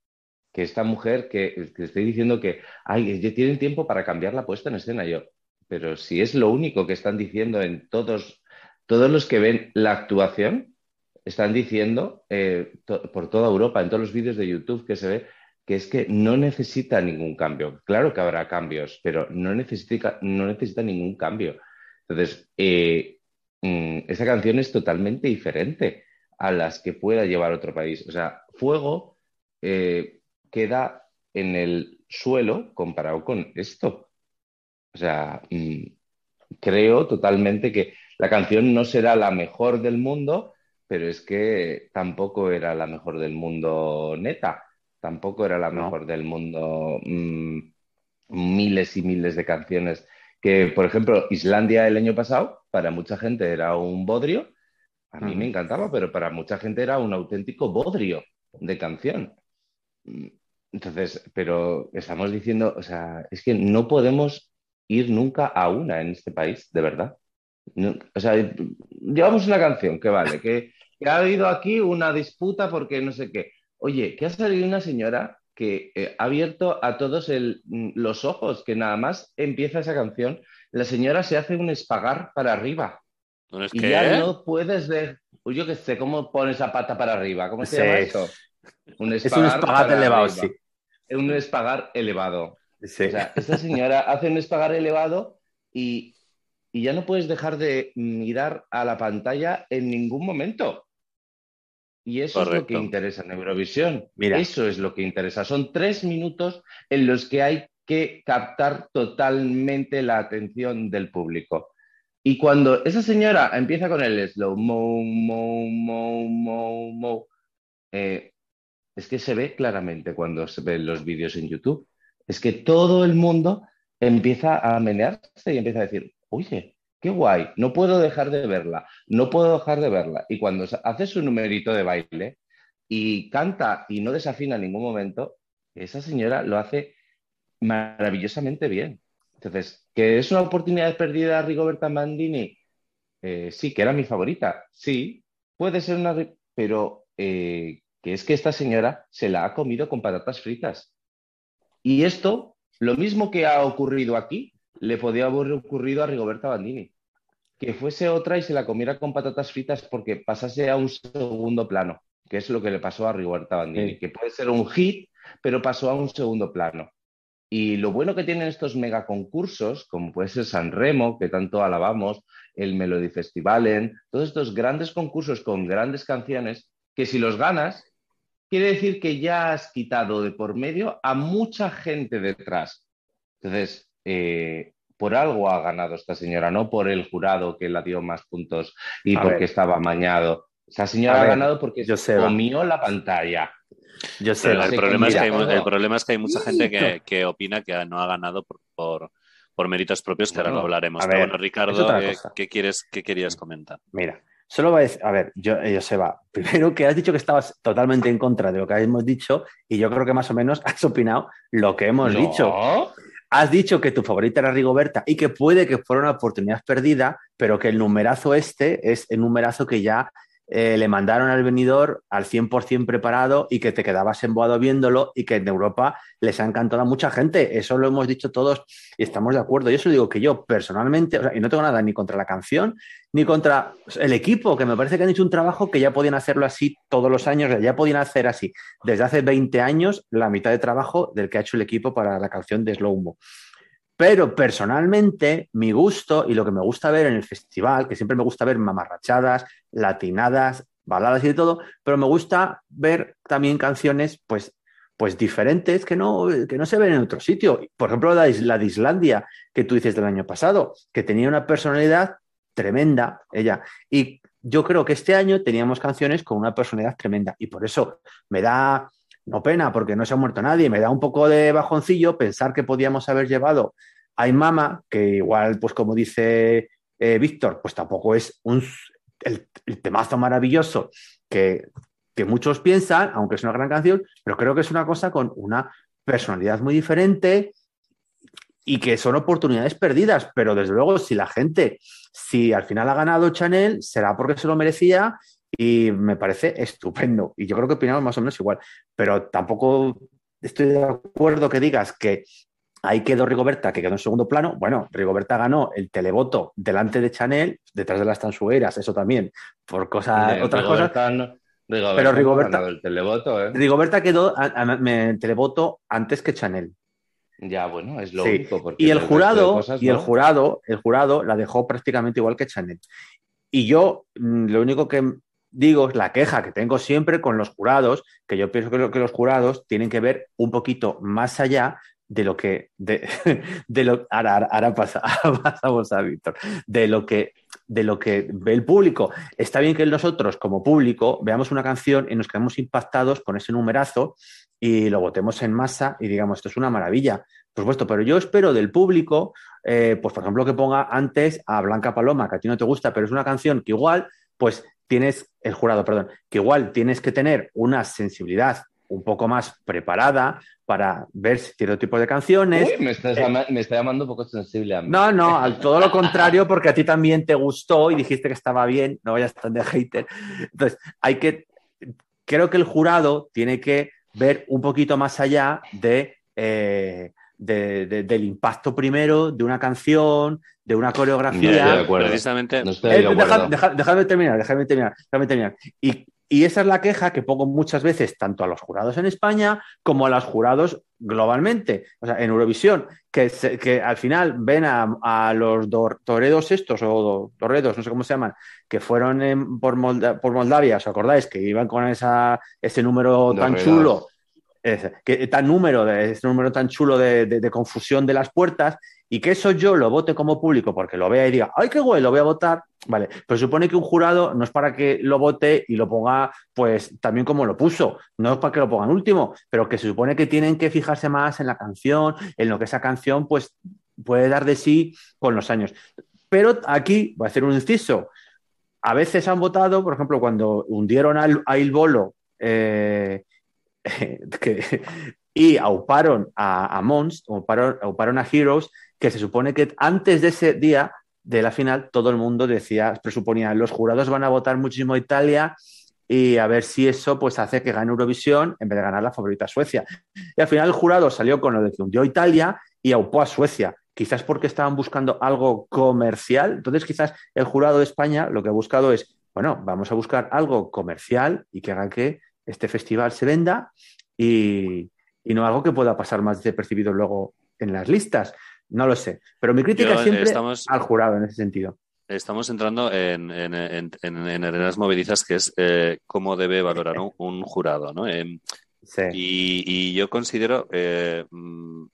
que esta mujer que, que estoy diciendo que ay, tienen tiempo para cambiar la puesta en escena, yo, pero si es lo único que están diciendo en todos, todos los que ven la actuación, están diciendo eh, por toda Europa, en todos los vídeos de YouTube que se ve, que es que no necesita ningún cambio. Claro que habrá cambios, pero no necesita, no necesita ningún cambio. Entonces, eh, mm, esa canción es totalmente diferente a las que pueda llevar otro país. O sea, Fuego eh, queda en el suelo comparado con esto. O sea, mm, creo totalmente que la canción no será la mejor del mundo, pero es que tampoco era la mejor del mundo neta, tampoco era la No. mejor del mundo mm, miles y miles de canciones que, por ejemplo, Islandia el año pasado, para mucha gente era un bodrio, a mí me encantaba, pero para mucha gente era un auténtico bodrio de canción. Entonces, pero estamos diciendo, o sea, es que no podemos ir nunca a una en este país, de verdad. No- o sea, llevamos una canción que vale, que, que ha habido aquí una disputa porque no sé qué. Oye, que ha salido una señora que eh, ha abierto a todos el- mm, los ojos, que nada más empieza esa canción, la señora se hace un espagar para arriba ¿No es y que? ya no puedes ver, Uy, yo qué sé, ¿cómo pones esa pata para arriba? ¿Cómo se Sí. llama eso? Un Es un espagar elevado, arriba. sí. Un espagar elevado. Sí. O sea, esta señora hace un espagar elevado y, y ya no puedes dejar de mirar a la pantalla en ningún momento. Y eso es lo que interesa en Eurovisión. Mira. Eso es lo que interesa. Son tres minutos en los que hay que captar totalmente la atención del público. Y cuando esa señora empieza con el slow mo, mo, mo, mo, mo, eh, es que se ve claramente cuando se ven los vídeos en YouTube. Es que todo el mundo empieza a menearse y empieza a decir, oye, qué guay, no puedo dejar de verla, no puedo dejar de verla. Y cuando hace su numerito de baile y canta y no desafina en ningún momento, esa señora lo hace maravillosamente bien. Entonces, ¿que es una oportunidad perdida a Rigoberta Mandini? Eh, sí, que era mi favorita. Sí, puede ser una... Pero eh, que es que esta señora se la ha comido con patatas fritas. Y esto, lo mismo que ha ocurrido aquí, le podía haber ocurrido a Rigoberta Bandini. Que fuese otra y se la comiera con patatas fritas porque pasase a un segundo plano, que es lo que le pasó a Rigoberta Bandini, Sí. que puede ser un hit, pero pasó a un segundo plano. Y lo bueno que tienen estos mega concursos, como puede ser San Remo, que tanto alabamos, el Melody Festivalen, todos estos grandes concursos con grandes canciones, que si los ganas, quiere decir que ya has quitado de por medio a mucha gente detrás. Entonces, eh, por algo ha ganado esta señora, no por el jurado que la dio más puntos y A porque ver. estaba amañado. Esa señora A ha ver, ganado porque Joseba. comió la pantalla. Yo sé, el, que problema es que hay, mira, mu- el todo. problema es que hay mucha gente que, que opina que no ha ganado por, por, por méritos propios, que ahora lo hablaremos. a Pero ver, bueno, Ricardo, eh. ¿qué, quieres, ¿qué querías comentar? Mira, solo va a decir, a ver, yo, eh, Joseba, primero que has dicho que estabas totalmente en contra de lo que hemos dicho y yo creo que más o menos has opinado lo que hemos No. dicho. Has dicho que tu favorita era Rigoberta y que puede que fuera una oportunidad perdida, pero que el numerazo este es el numerazo que ya eh, le mandaron al venidor al 100% preparado y que te quedabas emboado viéndolo y que en Europa les ha encantado a mucha gente. Eso lo hemos dicho todos y estamos de acuerdo. Yo eso digo que yo personalmente, y no tengo nada ni contra la canción ni contra el equipo, que me parece que han hecho un trabajo que ya podían hacerlo así todos los años, ya podían hacer así desde hace 20 años la mitad de trabajo del que ha hecho el equipo para la canción de Slow Mo. Pero personalmente, mi gusto y lo que me gusta ver en el festival, que siempre me gusta ver mamarrachadas, latinadas, baladas y de todo, pero me gusta ver también canciones, pues, pues diferentes que no, que no se ven en otro sitio. Por ejemplo, la, la de Islandia, que tú dices del año pasado, que tenía una personalidad tremenda, ella. Y yo creo que este año teníamos canciones con una personalidad tremenda. Y por eso me da no pena porque no se ha muerto nadie, me da un poco de bajoncillo pensar que podíamos haber llevado a Mama, que igual, pues como dice eh, Víctor, pues tampoco es un, el, temazo maravilloso que, que muchos piensan, aunque es una gran canción, pero creo que es una cosa con una personalidad muy diferente y que son oportunidades perdidas, pero desde luego si la gente, si al final ha ganado Chanel, será porque se lo merecía y me parece estupendo. Y yo creo que opinamos más o menos igual. Pero tampoco estoy de acuerdo que digas que ahí quedó Rigoberta, que quedó en segundo plano. Bueno, Rigoberta ganó el televoto delante de Chanel, detrás de las tansueras, eso también, por cosas, otras cosas. pero Rigoberta, el televoto, ¿eh? Rigoberta quedó en televoto antes que Chanel. Ya, bueno, es lo único. Y el jurado, y el jurado, el jurado la dejó prácticamente igual que Chanel. Y yo, mm, lo único que digo, es la queja que tengo siempre con los jurados, que yo pienso que, los jurados tienen que ver un poquito más allá de lo que, de, lo, ahora, pasa, pasamos a Víctor, de lo que de lo que ve el público. Está bien que nosotros, como público, veamos una canción y nos quedemos impactados con ese numerazo y lo votemos en masa y digamos, esto es una maravilla. Por supuesto, pero yo espero del público, eh, pues por ejemplo, que ponga antes a Blanca Paloma, que a ti no te gusta, pero es una canción que igual, pues tienes, el jurado, perdón, que igual tienes que tener una sensibilidad un poco más preparada para ver cierto tipo de canciones. me, estás me está llamando un poco sensible a mí. No, no, al todo lo contrario, porque a ti también te gustó y dijiste que estaba bien, no vayas tan de hater. Entonces, hay que, creo que el jurado tiene que ver un poquito más allá de, eh, del impacto primero de una canción, de una coreografía. Precisamente. Eh, déjame terminar, déjame terminar, déjame terminar. Y, esa es la queja que pongo muchas veces tanto a los jurados en España como a los jurados globalmente, o sea, en Eurovisión, que, que al final ven a, los toredos estos, o torredos, no sé cómo se llaman, que fueron por, por Moldavia, ¿os acordáis? Que iban con esa, ese número tan chulo que tan número, de, este número tan chulo de, confusión de las puertas, y que eso yo lo vote como público porque lo vea y diga, ¡ay, qué guay, lo voy a votar! Vale, pero supone que un jurado no es para que lo vote y lo ponga, pues también como lo puso, no es para que lo pongan último, pero que se supone que tienen que fijarse más en la canción, en lo que esa canción, pues puede dar de sí con los años. Pero aquí voy a hacer un inciso. A veces han votado, por ejemplo, cuando hundieron a Il Bolo eh, y auparon a, a Mons, auparon, a Heroes, que se supone que antes de ese día de la final todo el mundo decía, presuponía, los jurados van a votar muchísimo a Italia y a ver si eso pues hace que gane Eurovisión en vez de ganar la favorita Suecia. Y al final el jurado salió con lo de que hundió Italia y aupó a Suecia, quizás porque estaban buscando algo comercial. Entonces quizás el jurado de España lo que ha buscado es, bueno, vamos a buscar algo comercial y que haga que este festival se venda y, no algo que pueda pasar más desapercibido luego en las listas. No lo sé. Pero mi crítica es siempre al jurado en ese sentido. Estamos entrando en, en, en, arenas movedizas que es eh, cómo debe valorar un, jurado. ¿no? Em, y, yo considero eh, mm,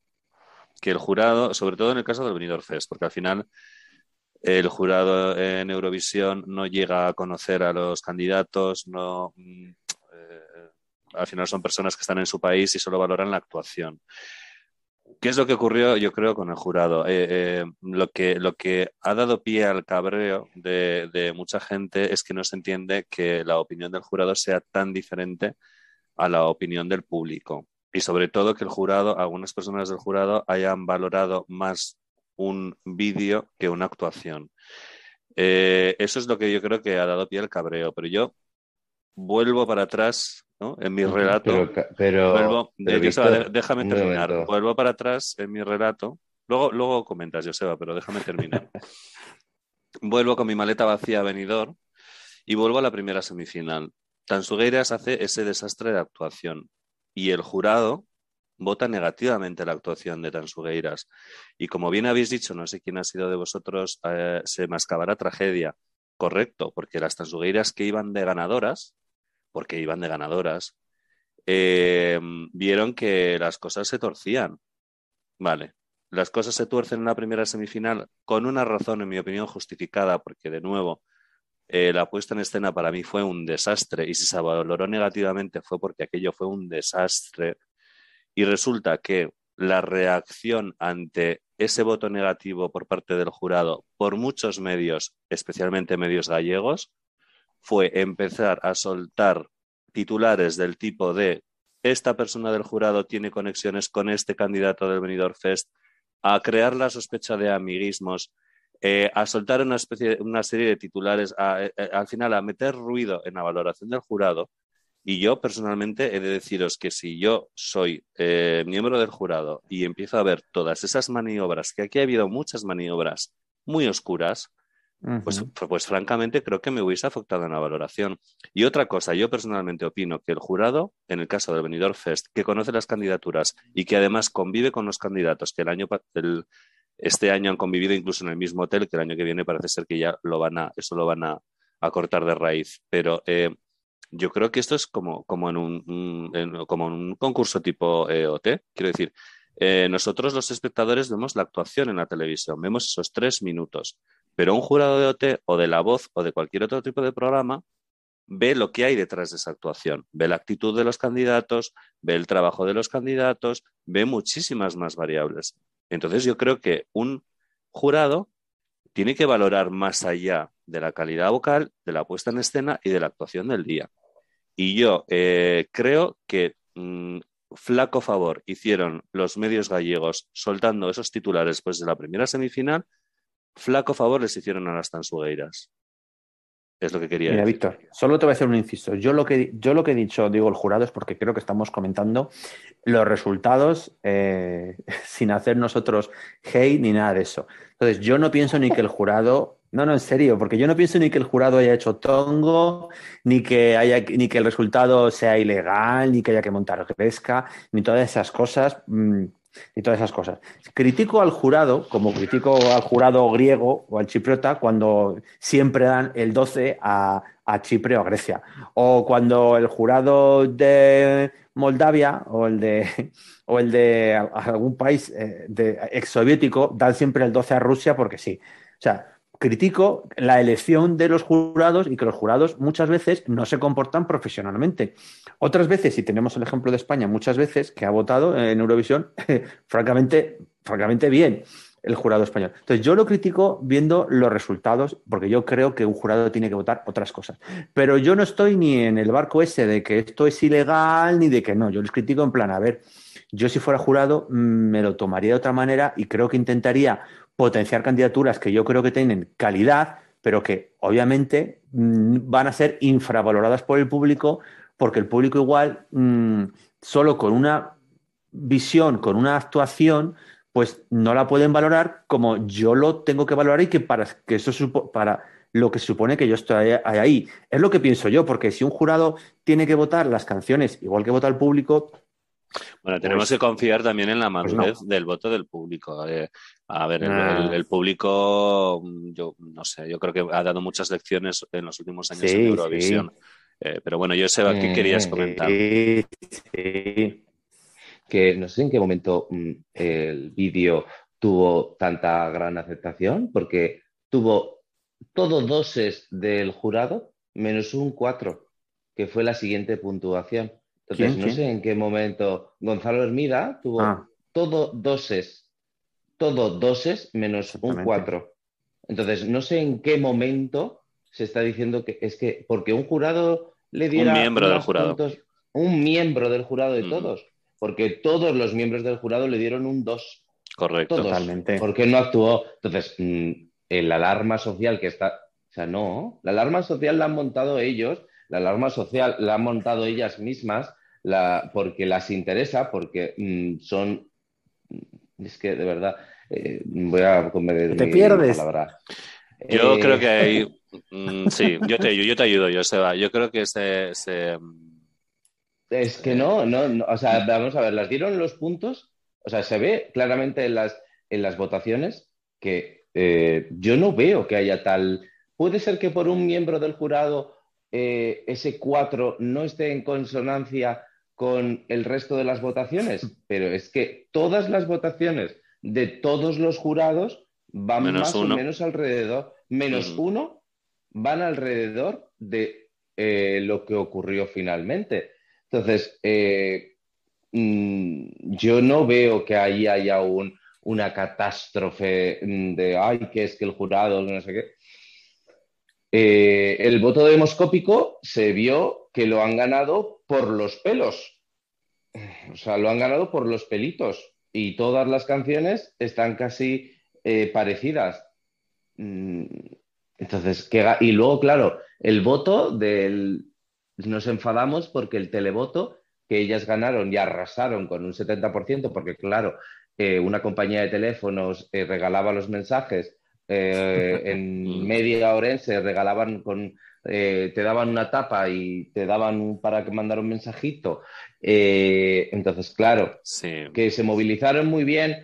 que el jurado, sobre todo en el caso del Benidorm Fest, porque al final el jurado en Eurovisión no llega a conocer a los candidatos, no mm, al final son personas que están en su país y solo valoran la actuación. ¿Qué es lo que ocurrió, yo creo, con el jurado? Eh, eh, lo, que, lo que ha dado pie al cabreo de, mucha gente es que no se entiende que la opinión del jurado sea tan diferente a la opinión del público. Y sobre todo que el jurado, algunas personas del jurado hayan valorado más un vídeo que una actuación. Eh, eso es lo que yo creo que ha dado pie al cabreo. Pero yo vuelvo para atrás ¿no? en mi relato. Pero, pero, vuelvo, pero, Víctor, Joseba, déjame terminar. Vuelvo para atrás en mi relato. Luego, luego comentas, Joseba, pero déjame terminar. vuelvo con mi maleta vacía a Benidorm y vuelvo a la primera semifinal. Tansugueiras hace ese desastre de actuación y el jurado vota negativamente la actuación de Tansugueiras. Y como bien habéis dicho, no sé quién ha sido de vosotros, eh, se mascabará tragedia. Correcto, porque las Tansugueiras que iban de ganadoras, porque iban de ganadoras, eh, vieron que las cosas se torcían. Vale, las cosas se tuercen en la primera semifinal con una razón, en mi opinión, justificada, porque de nuevo, eh, la puesta en escena para mí fue un desastre y si se valoró negativamente fue porque aquello fue un desastre y resulta que la reacción ante ese voto negativo por parte del jurado por muchos medios, especialmente medios gallegos, fue empezar a soltar titulares del tipo de esta persona del jurado tiene conexiones con este candidato del Benidorm Fest, a crear la sospecha de amiguismos, eh, a soltar una, especie, una serie de titulares, a, a, al final a meter ruido en la valoración del jurado. Y yo personalmente he de deciros que si yo soy eh, miembro del jurado y empiezo a ver todas esas maniobras, que aquí ha habido muchas maniobras muy oscuras, pues, pues, francamente creo que me hubiese afectado en la valoración. Y otra cosa, yo personalmente opino que el jurado, en el caso del Benidorm Fest, que conoce las candidaturas y que además convive con los candidatos que el año el, este año han convivido incluso en el mismo hotel, que el año que viene parece ser que ya lo van a, eso lo van a, a cortar de raíz. Pero eh, yo creo que esto es como, como, en, un, en, como en un concurso tipo eh, OT. Quiero decir, eh, nosotros los espectadores vemos la actuación en la televisión, vemos esos tres minutos, pero un jurado de OT o de La Voz o de cualquier otro tipo de programa ve lo que hay detrás de esa actuación, ve la actitud de los candidatos, ve el trabajo de los candidatos, ve muchísimas más variables. Entonces yo creo que un jurado tiene que valorar más allá de la calidad vocal, de la puesta en escena y de la actuación del día. Y yo eh, creo que mmm, flaco favor hicieron los medios gallegos soltando esos titulares después de la primera semifinal, flaco favor les hicieron a las tansugueiras. Es lo que quería Mira, decir. Víctor, solo te voy a hacer un inciso. Yo lo, que, yo lo que he dicho, digo el jurado, es porque creo que estamos comentando los resultados eh, sin hacer nosotros hate ni nada de eso. Entonces, yo no pienso ni que el jurado, no, no, en serio, porque yo no pienso ni que el jurado haya hecho tongo, ni que, haya, ni que el resultado sea ilegal, ni que haya que montar gresca, ni todas esas cosas. Mmm, y todas esas cosas. Critico al jurado, como critico al jurado griego o al chipriota, cuando siempre dan el 12 a, a Chipre o a Grecia. O cuando el jurado de Moldavia o el de, o el de algún país eh, exsoviético dan siempre el 12 a Rusia porque sí. O sea, critico la elección de los jurados y que los jurados muchas veces no se comportan profesionalmente. Otras veces, y tenemos el ejemplo de España, muchas veces que ha votado en Eurovisión, francamente, francamente bien el jurado español. Entonces, yo lo critico viendo los resultados, porque yo creo que un jurado tiene que votar otras cosas. Pero yo no estoy ni en el barco ese de que esto es ilegal ni de que no. Yo les critico en plan, a ver, yo si fuera jurado me lo tomaría de otra manera y creo que intentaría potenciar candidaturas que yo creo que tienen calidad, pero que obviamente mmm, van a ser infravaloradas por el público, porque el público igual mmm, solo con una visión, con una actuación, pues no la pueden valorar como yo lo tengo que valorar y que para que eso para lo que supone que yo estoy ahí. Es lo que pienso yo, porque si un jurado tiene que votar las canciones igual que vota el público, bueno, tenemos pues, que confiar también en la madurez pues no. del voto del público. Eh, a ver, el, el, el, público, yo no sé, yo creo que ha dado muchas lecciones en los últimos años sí, en Eurovisión. Sí. Eh, pero bueno, yo sé qué querías comentar. Sí, sí. Que no sé en qué momento mm, el vídeo tuvo tanta gran aceptación, porque tuvo todo doses del jurado menos un 4, que fue la siguiente puntuación. Entonces, ¿Quién, no quién? sé en qué momento Gonzalo Hermida tuvo ah. todo doses, todo doses menos un 4. Entonces, no sé en qué momento se está diciendo que es que porque un jurado le diera. Un miembro del jurado. Puntos, un miembro del jurado de mm. todos. Porque todos los miembros del jurado le dieron un 2. Correcto. Todos. Totalmente. Porque no actuó. Entonces, mmm, el alarma social que está. O sea, no. La alarma social la han montado ellos La alarma social la han montado ellas mismas la, porque las interesa, porque mm, son... Es que de verdad, eh, voy a comer Te pierdes. palabra. Yo Eh, creo que hay. mm, sí, yo te, yo te ayudo, Joseba. Yo creo que se. se- Es que no, no, no, o sea, vamos a ver, las dieron los puntos, o sea, se ve claramente en las, en las votaciones que eh, yo no veo que haya tal. Puede ser que por un miembro del jurado eh, ese 4 no esté en consonancia con el resto de las votaciones, pero es que todas las votaciones de todos los jurados van Menos más uno. o menos alrededor, menos Ujú. uno, van alrededor de eh, lo que ocurrió finalmente. Entonces, eh, mm, yo no veo que ahí haya un- una catástrofe mm, de, ay, que es que el jurado, no sé qué. Eh, el voto demoscópico se vio que lo han ganado por los pelos. O sea, lo han ganado por los pelitos. Y todas las canciones están casi eh, parecidas. Mm, Entonces, ¿qué ga- y luego, claro, el voto del... Nos enfadamos porque el televoto, que ellas ganaron y arrasaron con un 70%, porque claro, eh, una compañía de teléfonos eh, regalaba los mensajes, eh, en Mm. media orense regalaban con... eh, te daban una tapa y te daban para que mandara un mensajito. Eh, entonces, claro, sí. que se movilizaron muy bien,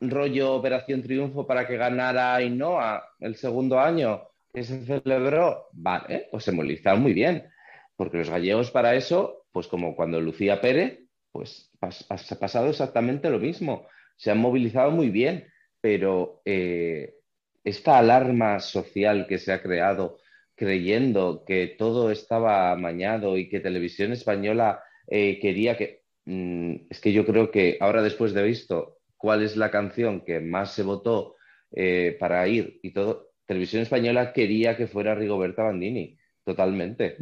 rollo Operación Triunfo para que ganara Ainhoa el segundo año que se celebró, vale, pues se movilizaron muy bien, porque los gallegos para eso, pues como cuando Lucía Pérez, pues pas- ha pasado exactamente lo mismo, se han movilizado muy bien, pero eh, esta alarma social que se ha creado creyendo que todo estaba amañado y que Televisión Española eh, quería que... Mm, es que yo creo que ahora después de visto cuál es la canción que más se votó eh, para ir y todo, Televisión Española quería que fuera Rigoberta Bandini, totalmente,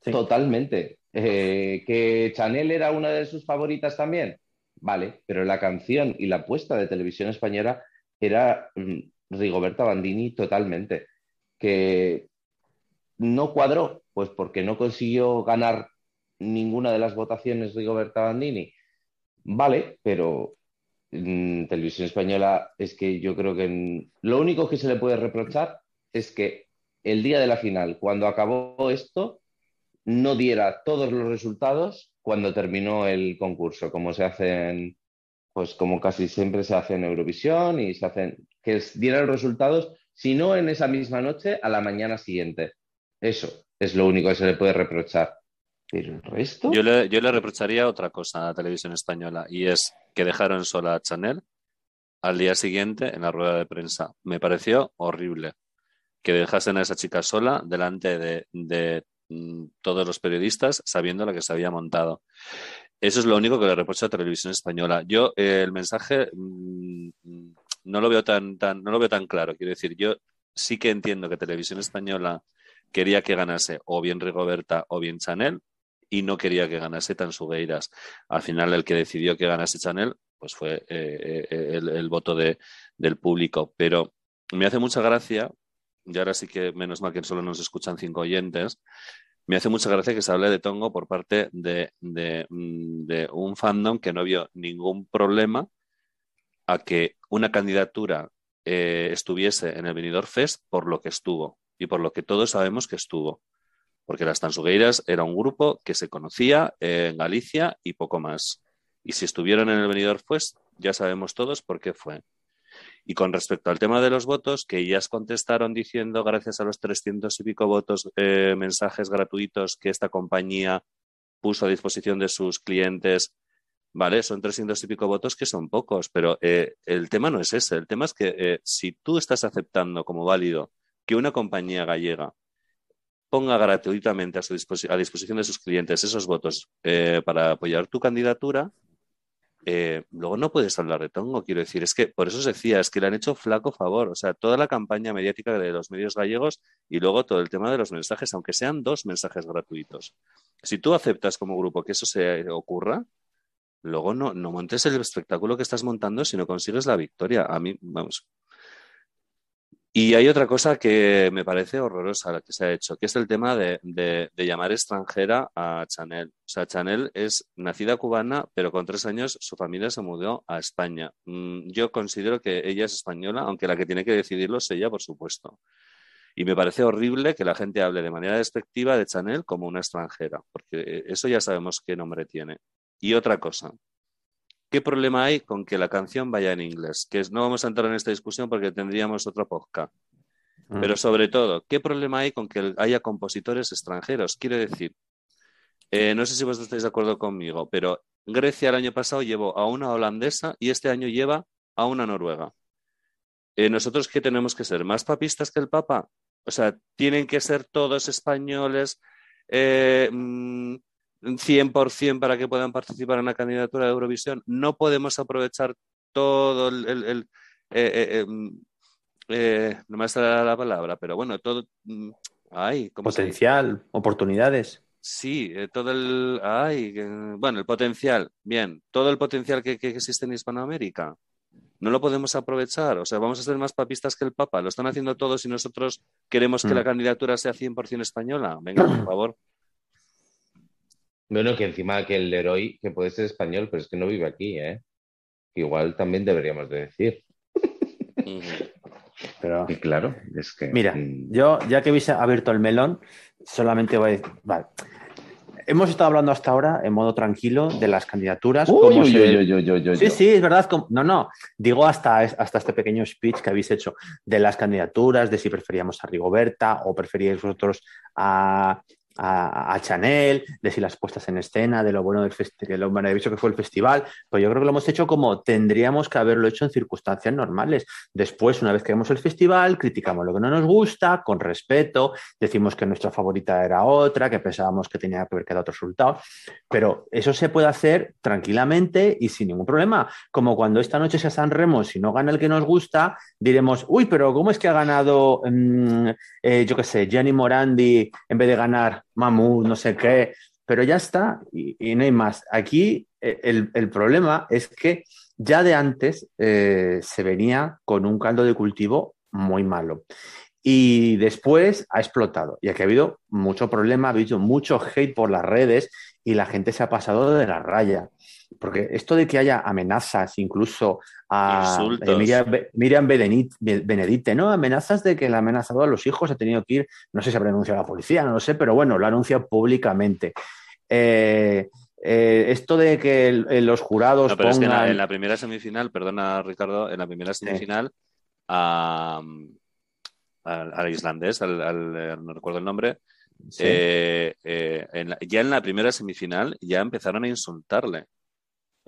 Sí. totalmente. Eh, que Chanel era una de sus favoritas también, vale, pero la canción y la apuesta de Televisión Española era mm, Rigoberta Bandini totalmente. Que no cuadró, pues porque no consiguió ganar ninguna de las votaciones Rigoberta Bandini. Vale, pero mm, Televisión Española es que yo creo que mm, lo único que se le puede reprochar es que el día de la final, cuando acabó esto, no diera todos los resultados cuando terminó el concurso, como se hacen, pues como casi siempre se hace en Eurovisión y se hacen, que diera los resultados, si no en esa misma noche, a la mañana siguiente. Eso es lo único que se le puede reprochar. Pero el resto. Yo le, yo le reprocharía otra cosa a la televisión española y es que dejaron sola a Chanel al día siguiente en la rueda de prensa. Me pareció horrible que dejasen a esa chica sola delante de, todos los periodistas sabiendo la que se había montado. Eso es lo único que le reprocho a Televisión Española. Yo eh, el mensaje mm, mm, no lo veo tan, tan, no lo veo tan claro. Quiero decir, yo sí que entiendo que Televisión Española quería que ganase o bien Rigoberta o bien Chanel y no quería que ganase Tansugueiras. Al final el que decidió que ganase Chanel pues fue eh, eh, el, el voto de, del público. Pero me hace mucha gracia, y ahora sí que menos mal que solo nos escuchan cinco oyentes, me hace mucha gracia que se hable de Tongo por parte de, mm, un fandom que no vio ningún problema a que una candidatura eh, estuviese en el Benidorm Fest por lo que estuvo y por lo que todos sabemos que estuvo. Porque las Tansugueiras era un grupo que se conocía en Galicia y poco más. Y si estuvieron en el Benidorm Fest, ya sabemos todos por qué fue. Y con respecto al tema de los votos, que ellas contestaron diciendo, gracias a los 300 y pico votos, eh, mensajes gratuitos que esta compañía puso a disposición de sus clientes, vale, son 300 y pico votos que son pocos, pero eh, el tema no es ese. El tema es que eh, si tú estás aceptando como válido que una compañía gallega ponga gratuitamente a, su a disposición de sus clientes esos votos eh, para apoyar tu candidatura, eh, luego no puedes hablar de tongo, quiero decir, es que por eso os decía, es que le han hecho flaco favor, o sea, toda la campaña mediática de los medios gallegos y luego todo el tema de los mensajes, aunque sean dos mensajes gratuitos. Si tú aceptas como grupo que eso se ocurra, luego no, no montes el espectáculo que estás montando si no consigues la victoria. A mí, vamos. Y hay otra cosa que me parece horrorosa la que se ha hecho, que es el tema de, llamar extranjera a Chanel. O sea, Chanel es nacida cubana, pero con tres años su familia se mudó a España. Mm, yo considero que ella es española, aunque la que tiene que decidirlo es ella, por supuesto. Y me parece horrible que la gente hable de manera despectiva de Chanel como una extranjera, porque eso ya sabemos qué nombre tiene. Y otra cosa, ¿qué problema hay con que la canción vaya en inglés? Que no vamos a entrar en esta discusión porque tendríamos otro podcast. Mm. Pero sobre todo, ¿qué problema hay con que haya compositores extranjeros? Quiero decir, eh, no sé si vosotros estáis de acuerdo conmigo, pero Grecia el año pasado llevó a una holandesa y este año lleva a una noruega. Eh, ¿Nosotros qué tenemos que ser? ¿Más papistas que el Papa? O sea, tienen que ser todos españoles eh, 100% mm, para que puedan participar en la candidatura de Eurovisión. No podemos aprovechar todo el... Eh, eh, mm, eh, no me sale la palabra, pero bueno, todo... Mm, ay, Potencial, oportunidades. Sí, todo el... Ay, bueno, el potencial, bien, todo el potencial que existe en Hispanoamérica no lo podemos aprovechar. O sea, vamos a ser más papistas que el Papa. Lo están haciendo todos y nosotros queremos que la mm. candidatura sea 100% española. Venga, por favor. Bueno, que encima que el Leroy, que puede ser español, pero es que no vive aquí, ¿eh? Igual también deberíamos de decir. Pero, y claro, es que... Mira, mm. yo ya que habéis abierto el melón, solamente voy a decir... Vale hemos estado hablando hasta ahora en modo tranquilo de las candidaturas. sí, sí, es verdad. No, no, digo hasta, hasta este pequeño speech que habéis hecho de las candidaturas, de si preferíamos a Rigoberta o preferíais vosotros a, a, Chanel, de si las puestas en escena, de lo bueno del de lo maravilloso que fue el festival, pues yo creo que lo hemos hecho como tendríamos que haberlo hecho en circunstancias normales. Después, una vez que vemos el festival, criticamos lo que no nos gusta, con respeto, decimos que nuestra favorita era otra, que pensábamos que tenía que haber quedado otro resultado, pero eso se puede hacer tranquilamente y sin ningún problema. Como cuando esta noche se San Remo, si no gana el que nos gusta, diremos, uy, pero ¿cómo es que ha ganado, mm, eh, yo qué sé, Gianni Morandi en vez de ganar mamut, no sé qué, pero ya está y, no hay más. Aquí eh, el, problema es que ya de antes eh, se venía con un caldo de cultivo muy malo. Y después ha explotado. Y aquí ha habido mucho problema, ha habido mucho hate por las redes y la gente se ha pasado de la raya. Porque esto de que haya amenazas incluso a eh, Miriam, Benedite, ¿no? Amenazas de que ha amenazado a los hijos, ha tenido que ir, no sé si habrá anunciado a la policía, no lo sé, pero bueno, lo ha anunciado públicamente. Eh, eh, esto de que los jurados pongan... en, la, primera semifinal, perdona Ricardo, en la primera semifinal al, islandés, al, no recuerdo el nombre, ya en la primera semifinal ya empezaron a insultarle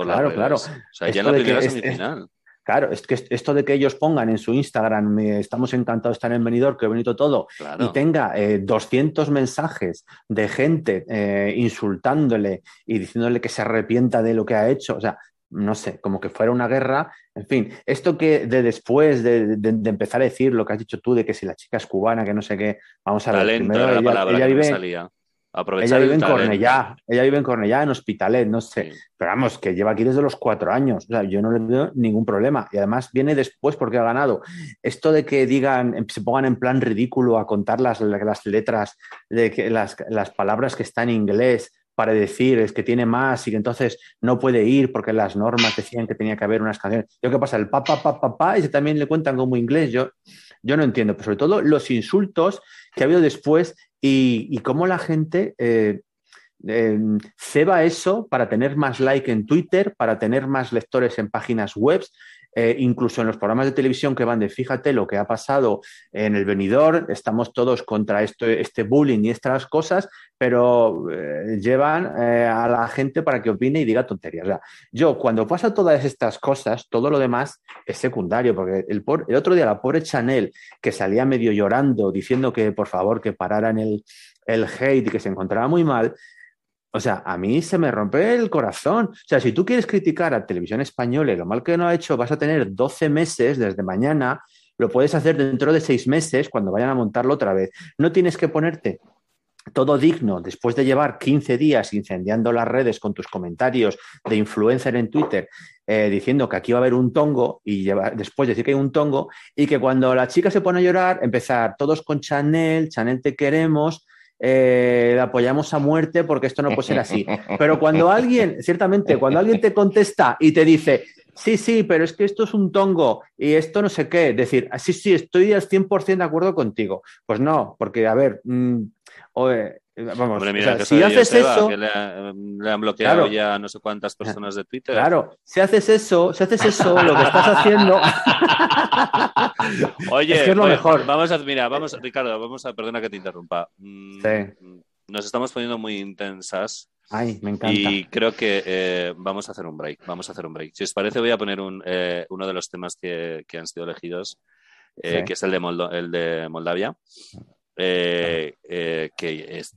claro, claro. O sea, ya en la primera semifinal. Claro, es que esto de que ellos pongan en su Instagram, estamos encantados de estar en Benidorm, qué bonito todo, y tenga 200 eh, mensajes de gente eh, insultándole y diciéndole que se arrepienta de lo que ha hecho, o sea, no sé, como que fuera una guerra, en fin, esto que de después de, empezar a decir lo que has dicho tú, de que si la chica es cubana, que no sé qué, vamos a ver, primero, ella, vive, ella vive en Cornellá, ella vive en Cornellá, en Hospitalet, no sé. Pero vamos, que lleva aquí desde los cuatro años. O sea, yo no le veo ningún problema. Y además viene después porque ha ganado. Esto de que digan, em, se pongan en plan ridículo a contar las, las letras, de que las, las palabras que están en inglés para decir es que tiene más y que entonces no puede ir porque las normas decían que tenía que haber unas canciones. ¿Yo qué pasa? El papá, papá, papá, y también le cuentan como inglés. Yo, yo no entiendo, pero sobre todo los insultos que ha habido después y, cómo la gente eh, eh, ceba eso para tener más like en Twitter, para tener más lectores en páginas web, eh, incluso en los programas de televisión que van de fíjate lo que ha pasado en el venidor, estamos todos contra esto, este bullying y estas cosas, pero llevan a la gente para que opine y diga tonterías. yo cuando pasa todas estas cosas, todo lo demás es secundario, porque el, el otro día la pobre Chanel, que salía medio llorando, diciendo que por favor que pararan el, el hate y que se encontraba muy mal, o sea, a mí se me rompe el corazón. O sea, si tú quieres criticar a Televisión Española y lo mal que no ha hecho, vas a tener 12 meses desde mañana, lo puedes hacer dentro de seis meses cuando vayan a montarlo otra vez. No tienes que ponerte todo digno, después de llevar 15 días incendiando las redes con tus comentarios de influencer en Twitter, eh, diciendo que aquí va a haber un tongo y después decir que hay un tongo, y que cuando la chica se pone a llorar, empezar todos con Chanel, Chanel te queremos, eh, apoyamos a muerte porque esto no puede ser así. Pero cuando alguien, ciertamente, cuando alguien te contesta y te dice, sí, sí, pero es que esto es un tongo y esto no sé qué, decir, ah, sí, sí, estoy al 100% de acuerdo contigo. Pues no, porque, a ver, mm, vamos, si haces eso... le, han bloqueado ya no sé cuántas personas de Twitter. Claro, si haces eso, si haces eso, lo que estás haciendo... Oye, es, que es lo mejor. Vamos a, mira, vamos, Ricardo, vamos a, perdona que te interrumpa. Mm, nos estamos poniendo muy intensas. Ay, me encanta. Y creo que eh, vamos a hacer un break. Vamos a hacer un break. Si os parece, voy a poner un, eh, uno de los temas que, han sido elegidos, eh, que es el de, el de Moldavia. que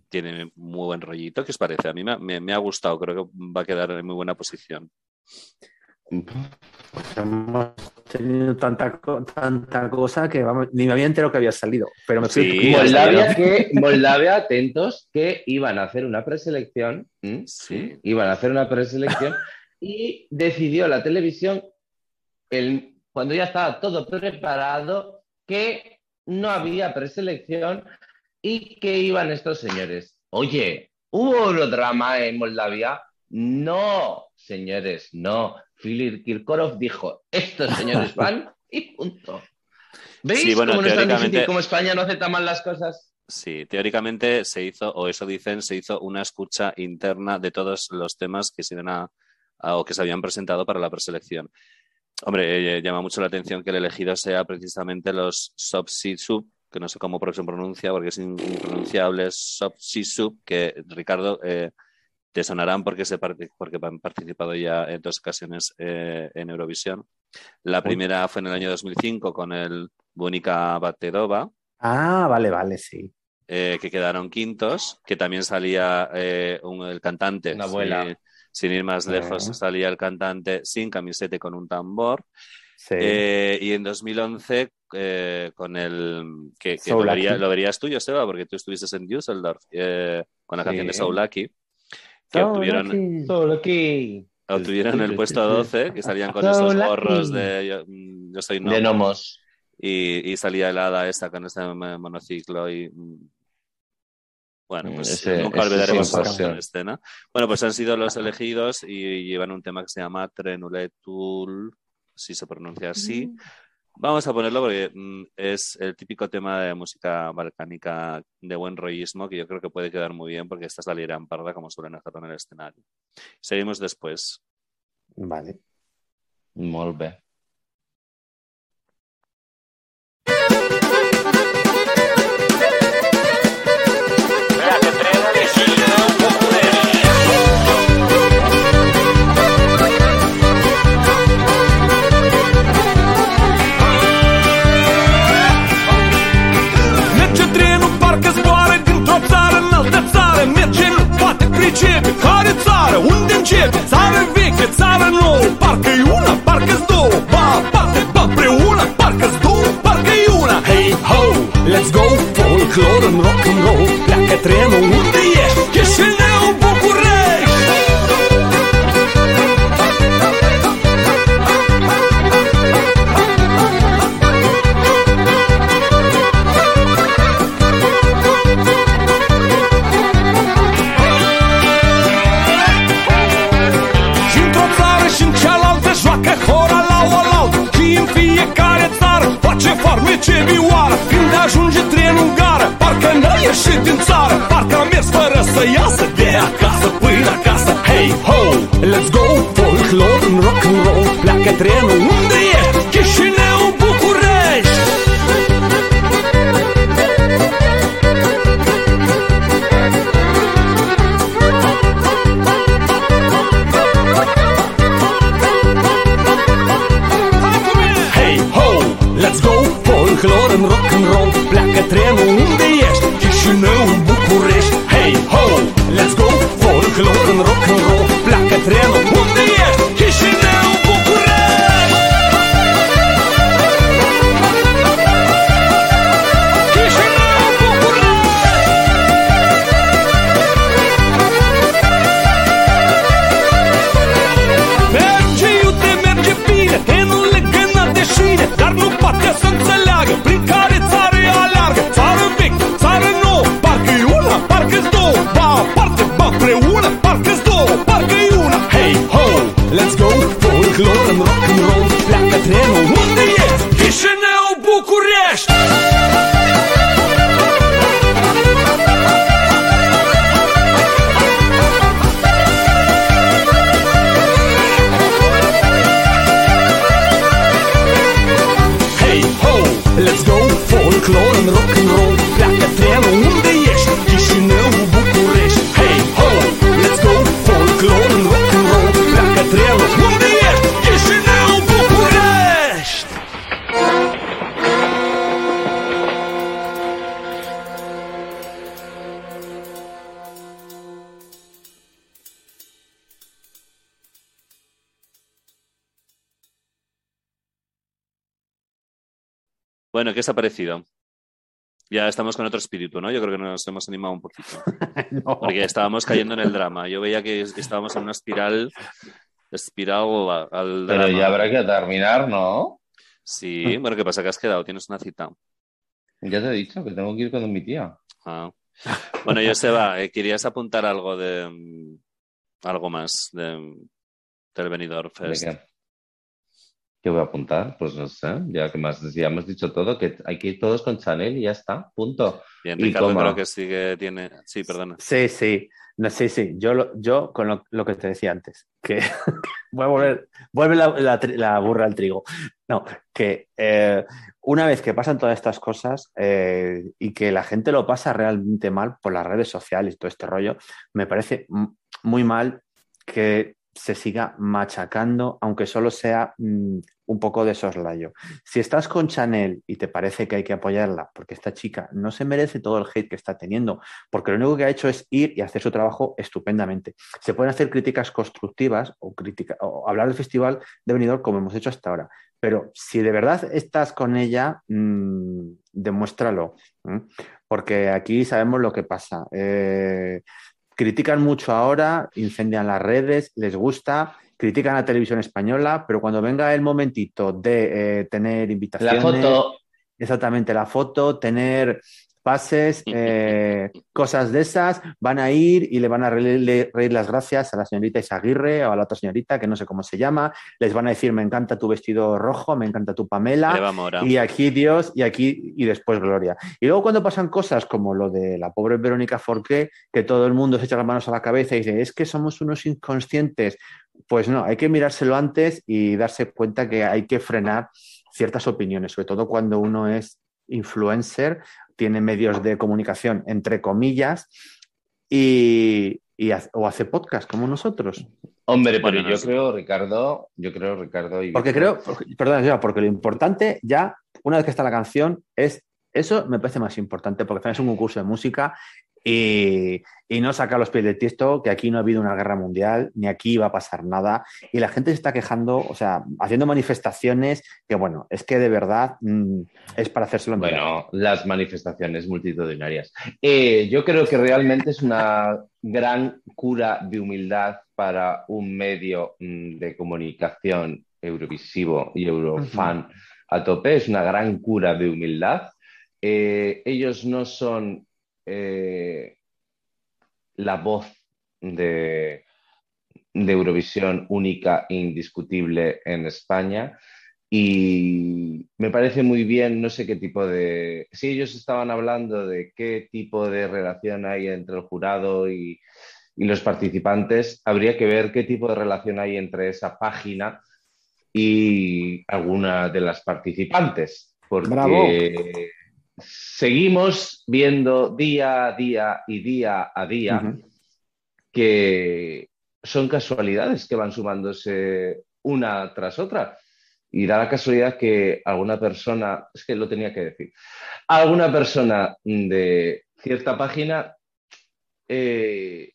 tiene muy buen rollito. ¿Qué os parece? A mí me, ha gustado, creo que va a quedar en muy buena posición. Pues hemos tenido tanta, tanta cosa que ni me había enterado que había salido. Pero me sí, Moldavia, que, Moldavia, atentos, que iban a hacer una preselección. Sí. Iban a hacer una preselección y decidió la televisión, el, cuando ya estaba todo preparado, que no había preselección y que iban estos señores. Oye, ¿hubo un drama en Moldavia? No, señores, no. Philip Kirkorov dijo, estos señores van y punto. ¿Veis cómo tan difícil como España no acepta mal las cosas? Sí, teóricamente se hizo, o eso dicen, se hizo una escucha interna de todos los temas que se, a, o que se habían presentado para la preselección. Hombre, eh, llama mucho la atención que el elegido sea precisamente los sub que no sé cómo se pronuncia porque es impronunciable, sub que Ricardo eh, te sonarán porque, se porque han participado ya en dos ocasiones eh, en Eurovisión. La primera fue en el año 2005 con el Bunica Batedova. Ah, vale, vale, sí. Eh, que quedaron quintos, que también salía eh, el cantante. Una abuela. Sin, ir más lejos, salía el cantante sin camiseta con un tambor. Sí. y en 2011 con el que, lo, verías tú, Joseba, porque tú estuviste en Düsseldorf con la canción de Soulaki que obtuvieron, obtuvieron el puesto 12, que salían con esos gorros de yo, mm, soy De gnomos. Y, y, salía helada esta con este monociclo y mm, bueno, pues ese, nunca olvidaremos esa escena. Bueno, pues han sido los elegidos y llevan un tema que se llama Trenuletul, si se pronuncia así. Vamos a ponerlo porque mm, es el típico tema de música balcánica de buen rollismo que yo creo que puede quedar muy bien porque esta es la lira en parda como suelen hacer en el escenario. Seguimos después. Vale. Molt începe? Țară veche, țară nouă Parcă-i una, parcă-s două. Ba aparte, ba preună Parcă-s două, parcă-i una. Hey ho, let's go Folklore în rock and roll. Pleacă trenul vioară Când ajunge trenul în gară Parcă n-a ieșit din țară. Parcă a mers fără să iasă De acasă până acasă. Hey ho, let's go Folklore în rock and roll Pleacă trenul unde e Chișinău, os ha parecido? Ya estamos con otro espíritu, ¿no? Yo creo que nos hemos animado un poquito. No. Porque estábamos cayendo en el drama. Yo veía que estábamos en una espiral, espiral al Pero drama. ya habrá que terminar, ¿no? Sí, bueno, ¿qué pasa? Que has quedado, tienes una cita. Ya te he dicho que tengo que ir con mi tía. Ah. Bueno, Joseba, eh, ¿querías apuntar algo de mm, algo más de, del Benidorm ¿De Fest? qué? ¿Qué voy a apuntar? Pues no sé, ya que más, ya hemos dicho todo, que hay que ir todos con Chanel y ya está, punto. Bien, Y Ricardo coma. creo que sí que tiene... Sí, perdona. Sí, sí. No, sí, sí. Yo, lo- yo con lo, lo que te decía antes, que voy a volver, vuelve la, la tri- la burra al trigo. No, que eh, una vez que pasan todas estas cosas eh, y que la gente lo pasa realmente mal por las redes sociales y todo este rollo, me parece muy mal que se siga machacando, aunque solo sea mm, un poco de soslayo. Si estás con Chanel y te parece que hay que apoyarla, porque esta chica no se merece todo el hate que está teniendo, porque lo único que ha hecho es ir y hacer su trabajo estupendamente. Se pueden hacer críticas constructivas o, crítica, o hablar del festival de Benidorm como hemos hecho hasta ahora, pero si de verdad estás con ella, mm, demuéstralo, porque aquí sabemos lo que pasa. Eh, critican mucho ahora, incendian las redes, les gusta, critican la televisión española, pero cuando venga el momentito de eh, tener La invitaciones, foto, exactamente la foto, tener pases, eh, cosas de esas, van a ir y le van a reír, las gracias a la señorita Isaguirre o a la otra señorita, que no sé cómo se llama, les van a decir, me encanta tu vestido rojo, me encanta tu Pamela, y aquí Dios, y aquí, y después Gloria. Y luego cuando pasan cosas como lo de la pobre Verónica Forqué, que todo el mundo se echa las manos a la cabeza y dice, es que somos unos inconscientes. Pues no, hay que mirárselo antes y darse cuenta que hay que frenar ciertas opiniones, sobre todo cuando uno es influencer, tiene medios de comunicación, entre comillas, y, y ha- o hace podcast como nosotros. hombre, Bueno, pero no yo sé. creo, Ricardo, yo creo, Ricardo, y Porque creo, porque- perdón, ya, porque lo importante ya, una vez que está la canción, es eso me parece más importante, porque es un concurso de música y, y no saca los pies del tiesto, que aquí no ha habido una guerra mundial, ni aquí va a pasar nada, y la gente se está quejando, o sea, haciendo manifestaciones que, bueno, es que de verdad mm, es para hacérselo en Bueno, las manifestaciones multitudinarias. Eh, yo creo que realmente es una gran cura de humildad para un medio mm, de comunicación eurovisivo y eurofan a tope. Es una gran cura de humildad. Eh, ellos no son eh, la voz de, de Eurovisión única e indiscutible en España. Y me parece muy bien, no sé qué tipo de... Si ellos estaban hablando de qué tipo de relación hay entre el jurado y, y los participantes, habría que ver qué tipo de relación hay entre esa página y alguna de las participantes. Porque. Seguimos viendo día a día y día a día que son casualidades que van sumándose una tras otra. Y da la casualidad que alguna persona, es que lo tenía que decir, alguna persona de cierta página eh,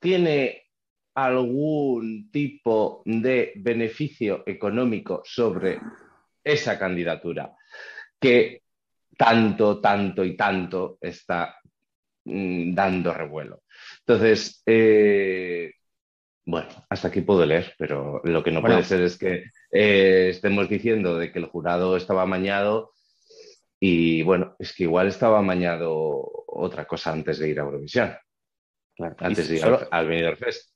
tiene algún tipo de beneficio económico sobre esa candidatura que tanto, tanto y tanto está mm, dando revuelo. Entonces, eh, bueno, hasta aquí puedo leer, pero lo que no Bueno. puede ser es que eh, estemos diciendo de que el jurado estaba amañado y bueno, es que igual estaba amañado otra cosa antes de ir a Eurovisión, Claro. Antes de ir solo- al, al Benidorm Fest.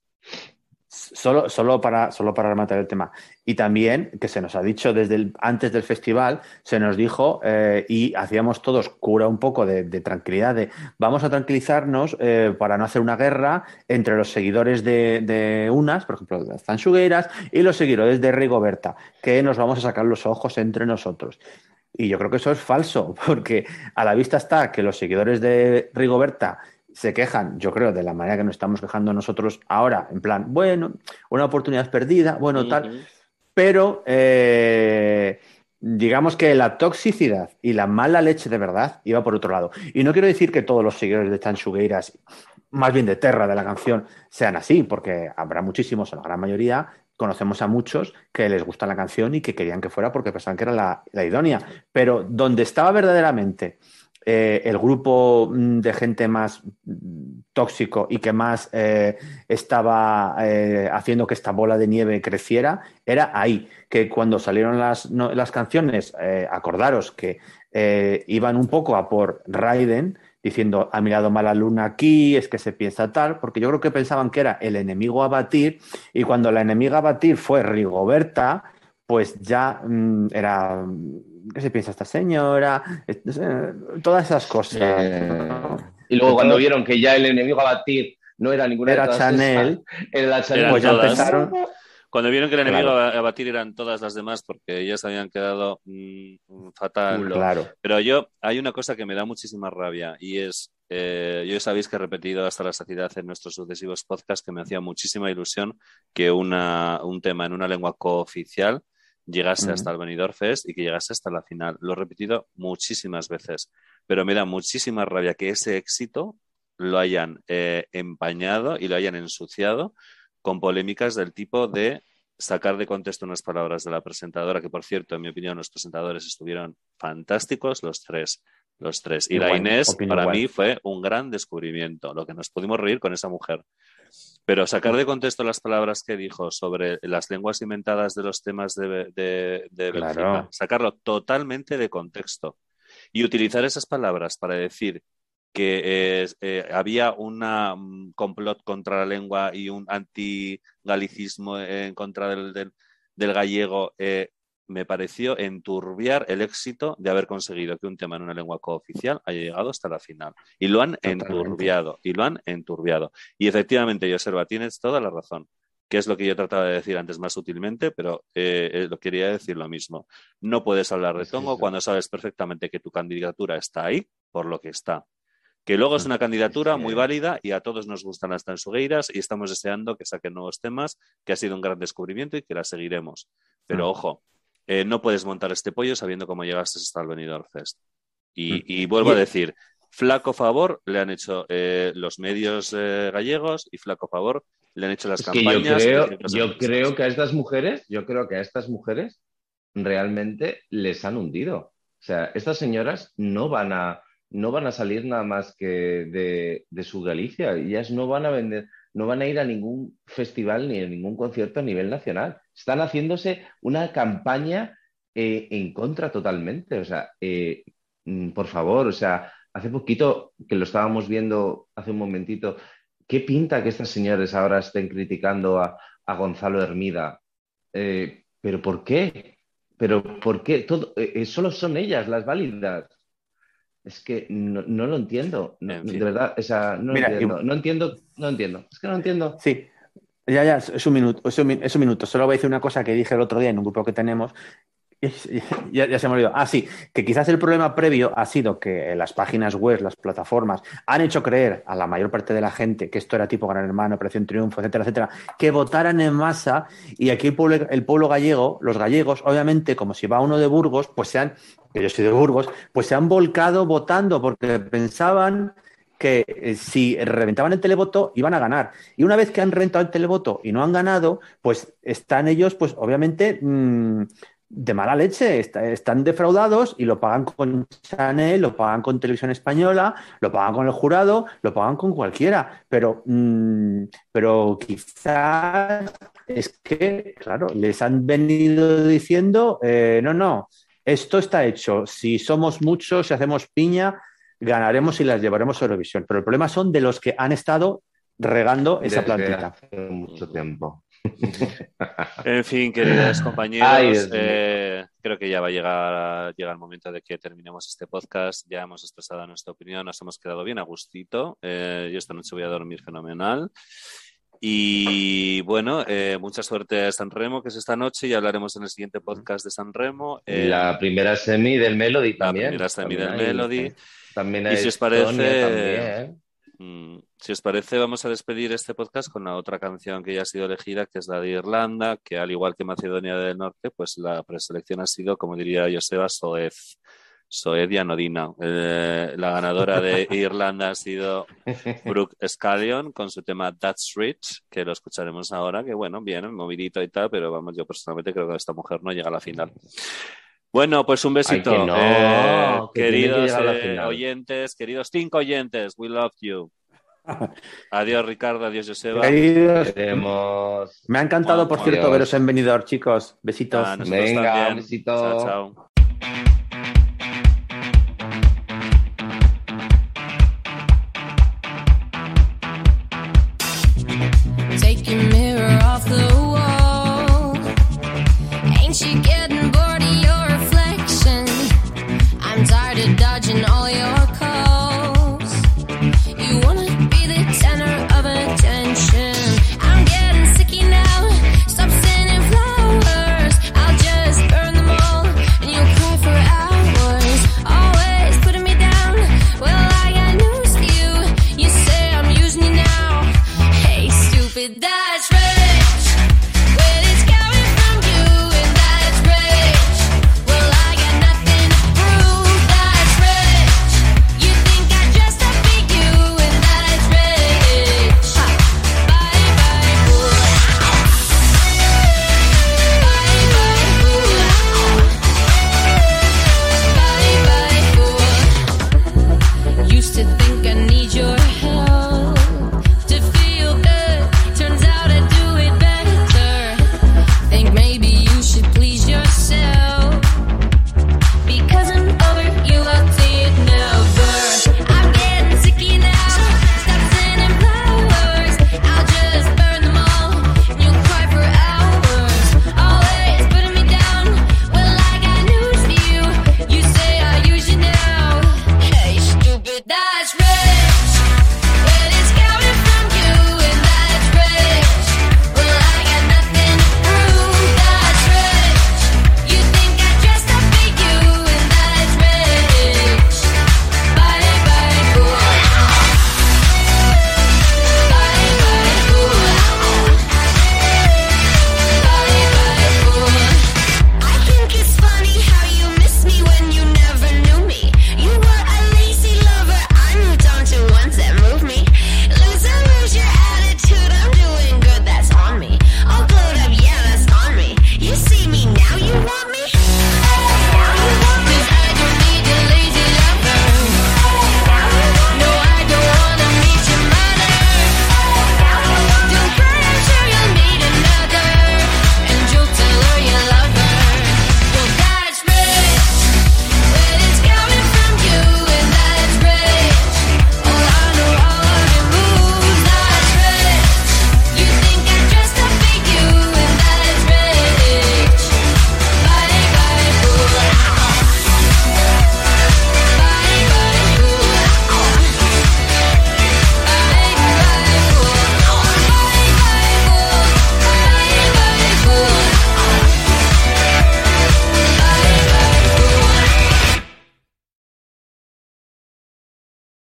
Solo, solo, para, solo para rematar el tema. Y también, que se nos ha dicho desde el, antes del festival, se nos dijo, eh, y hacíamos todos cura un poco de, tranquilidad, de vamos a tranquilizarnos eh, para no hacer una guerra entre los seguidores de, unas, por ejemplo, de Zanchugueiras, y los seguidores de Rigoberta, que nos vamos a sacar los ojos entre nosotros. Y yo creo que eso es falso, porque a la vista está que los seguidores de Rigoberta se quejan, yo creo, de la manera que nos estamos quejando nosotros ahora, en plan, bueno, una oportunidad perdida, bueno, tal, pero eh, digamos que la toxicidad y la mala leche de verdad iba por otro lado. Y no quiero decir que todos los seguidores de Chanchugueiras, más bien de Terra, de la canción, sean así, porque habrá muchísimos, o la gran mayoría, conocemos a muchos que les gusta la canción y que querían que fuera porque pensaban que era la, la idónea. Pero donde estaba verdaderamente eh, el grupo mm, de gente más mm, tóxico y que más eh, estaba eh, haciendo que esta bola de nieve creciera, era ahí, que cuando salieron las, las canciones, acordaros que iban un poco a por Raiden, diciendo, ha mirado mala luna aquí, es que se piensa tal, porque yo creo que pensaban que era el enemigo a batir, y cuando la enemiga a batir fue Rigoberta, pues ya mm, era ¿qué se piensa esta señora? Eh, Todas esas cosas. Eh, y luego cuando vieron que ya el enemigo a batir no era ninguna Era de todas Chanel. esas, era la Chanel. Pues ya todas. empezaron. Cuando vieron que el enemigo Claro. a, batir eran todas las demás porque ellas habían quedado mm, fatal. Claro. Pero yo, hay una cosa que me da muchísima rabia y es, eh, yo sabéis que he repetido hasta la saciedad en nuestros sucesivos podcasts que me hacía muchísima ilusión que una, un tema en una lengua cooficial llegase hasta el Benidorm Fest y que llegase hasta la final. Lo he repetido muchísimas veces, pero me da muchísima rabia que ese éxito lo hayan eh, empañado y lo hayan ensuciado con polémicas del tipo de sacar de contexto unas palabras de la presentadora, que por cierto, en mi opinión, los presentadores estuvieron fantásticos, los tres. Los tres. Y la Inés, para igual. mí, fue un gran descubrimiento, lo que nos pudimos reír con esa mujer. Pero sacar de contexto las palabras que dijo sobre las lenguas inventadas de los temas de, de, de Claro. Bélgica, sacarlo totalmente de contexto y utilizar esas palabras para decir que eh, eh, había un complot contra la lengua y un antigalicismo en contra del, del, del gallego, eh, me pareció enturbiar el éxito de haber conseguido que un tema en una lengua cooficial haya llegado hasta la final. Y lo han Totalmente. enturbiado, y lo han enturbiado. Y efectivamente, Joserva, tienes toda la razón que es lo que yo trataba de decir antes más sutilmente, pero eh, eh, lo quería decir lo mismo. No puedes hablar de Tongo sí. cuando sabes perfectamente que tu candidatura está ahí por lo que está. Que luego es una candidatura muy válida y a todos nos gustan las tansugueiras y estamos deseando que saquen nuevos temas, que ha sido un gran descubrimiento y que la seguiremos. Pero Mm. ojo, eh, no puedes montar este pollo sabiendo cómo llegaste hasta el Benidorm Fest. Y, Mm. y vuelvo a decir, flaco favor le han hecho eh, los medios eh, gallegos y flaco favor le han hecho las Es que yo campañas. creo, yo creo que a estas mujeres, yo creo que a estas mujeres realmente les han hundido. O sea, estas señoras no van a, no van a salir nada más que de, de su Galicia. Ellas no van a vender, no van a ir a ningún festival ni a ningún concierto a nivel nacional. Están haciéndose una campaña eh, en contra totalmente. O sea, eh, mm, por favor, o sea, hace poquito que lo estábamos viendo hace un momentito, ¿qué pinta que estas señores ahora estén criticando a, a Gonzalo Hermida? Eh, ¿Pero por qué? ¿Pero por qué? Todo, solo son ellas las válidas. Es que no, no lo entiendo. No, En fin. De verdad, o sea, no Mira, entiendo. y- No entiendo, no entiendo. Es que no entiendo. Sí, ya, ya, es un minuto, es un, es un minuto. Solo voy a decir una cosa que dije el otro día en un grupo que tenemos. Ya se me olvidó. Ah, sí, que quizás el problema previo ha sido que las páginas web, las plataformas, han hecho creer a la mayor parte de la gente que esto era tipo Gran Hermano, Operación Triunfo, etcétera, etcétera, que votaran en masa y aquí el pueblo, el pueblo gallego, los gallegos, obviamente, como si va uno de Burgos, pues se han, que yo soy de Burgos, pues se han volcado votando porque pensaban que eh, si reventaban el televoto iban a ganar. Y una vez que han reventado el televoto y no han ganado, pues están ellos, pues obviamente, mmm, de mala leche, está, están defraudados y lo pagan con Chanel, lo pagan con Televisión Española, lo pagan con el jurado, lo pagan con cualquiera. Pero, mmm, pero quizás es que, claro, les han venido diciendo, eh, no, no, esto está hecho. Si somos muchos, si hacemos piña, ganaremos y las llevaremos a Eurovisión. Pero el problema son de los que han estado regando esa Desde plantita. hace mucho tiempo. En fin, queridos compañeros, Ay, eh, creo que ya va a llegar, llega el momento de que terminemos este podcast. Ya hemos expresado nuestra opinión, nos hemos quedado bien a gustito. Eh, yo esta noche voy a dormir fenomenal. Y bueno, eh, mucha suerte a San Remo, que es esta noche, y hablaremos en el siguiente podcast de San Remo. Eh, la primera semi del Melody la también. primera semi del También hay- También Y hay si os parece- también. Mm, Si os parece, vamos a despedir este podcast con la otra canción que ya ha sido elegida, que es la de Irlanda, que al igual que Macedonia del Norte, pues la preselección ha sido, como diría Joseba, Soez. Soed y Anodina. Eh, la ganadora de Irlanda ha sido Brooke Scallion con su tema That's Rich, que lo escucharemos ahora, que bueno, bien, movidito y tal, pero vamos, yo personalmente creo que esta mujer no llega a la final. Bueno, pues un besito. Ay, que no, Eh, que tiene que queridos eh, oyentes, queridos cinco oyentes, we love you. Adiós, Ricardo, adiós, Joseba. Queridos, me ha encantado, por Adiós. cierto, veros en Benidorm, chicos. Besitos. Ah, Venga, también. un besito. Chao, chao.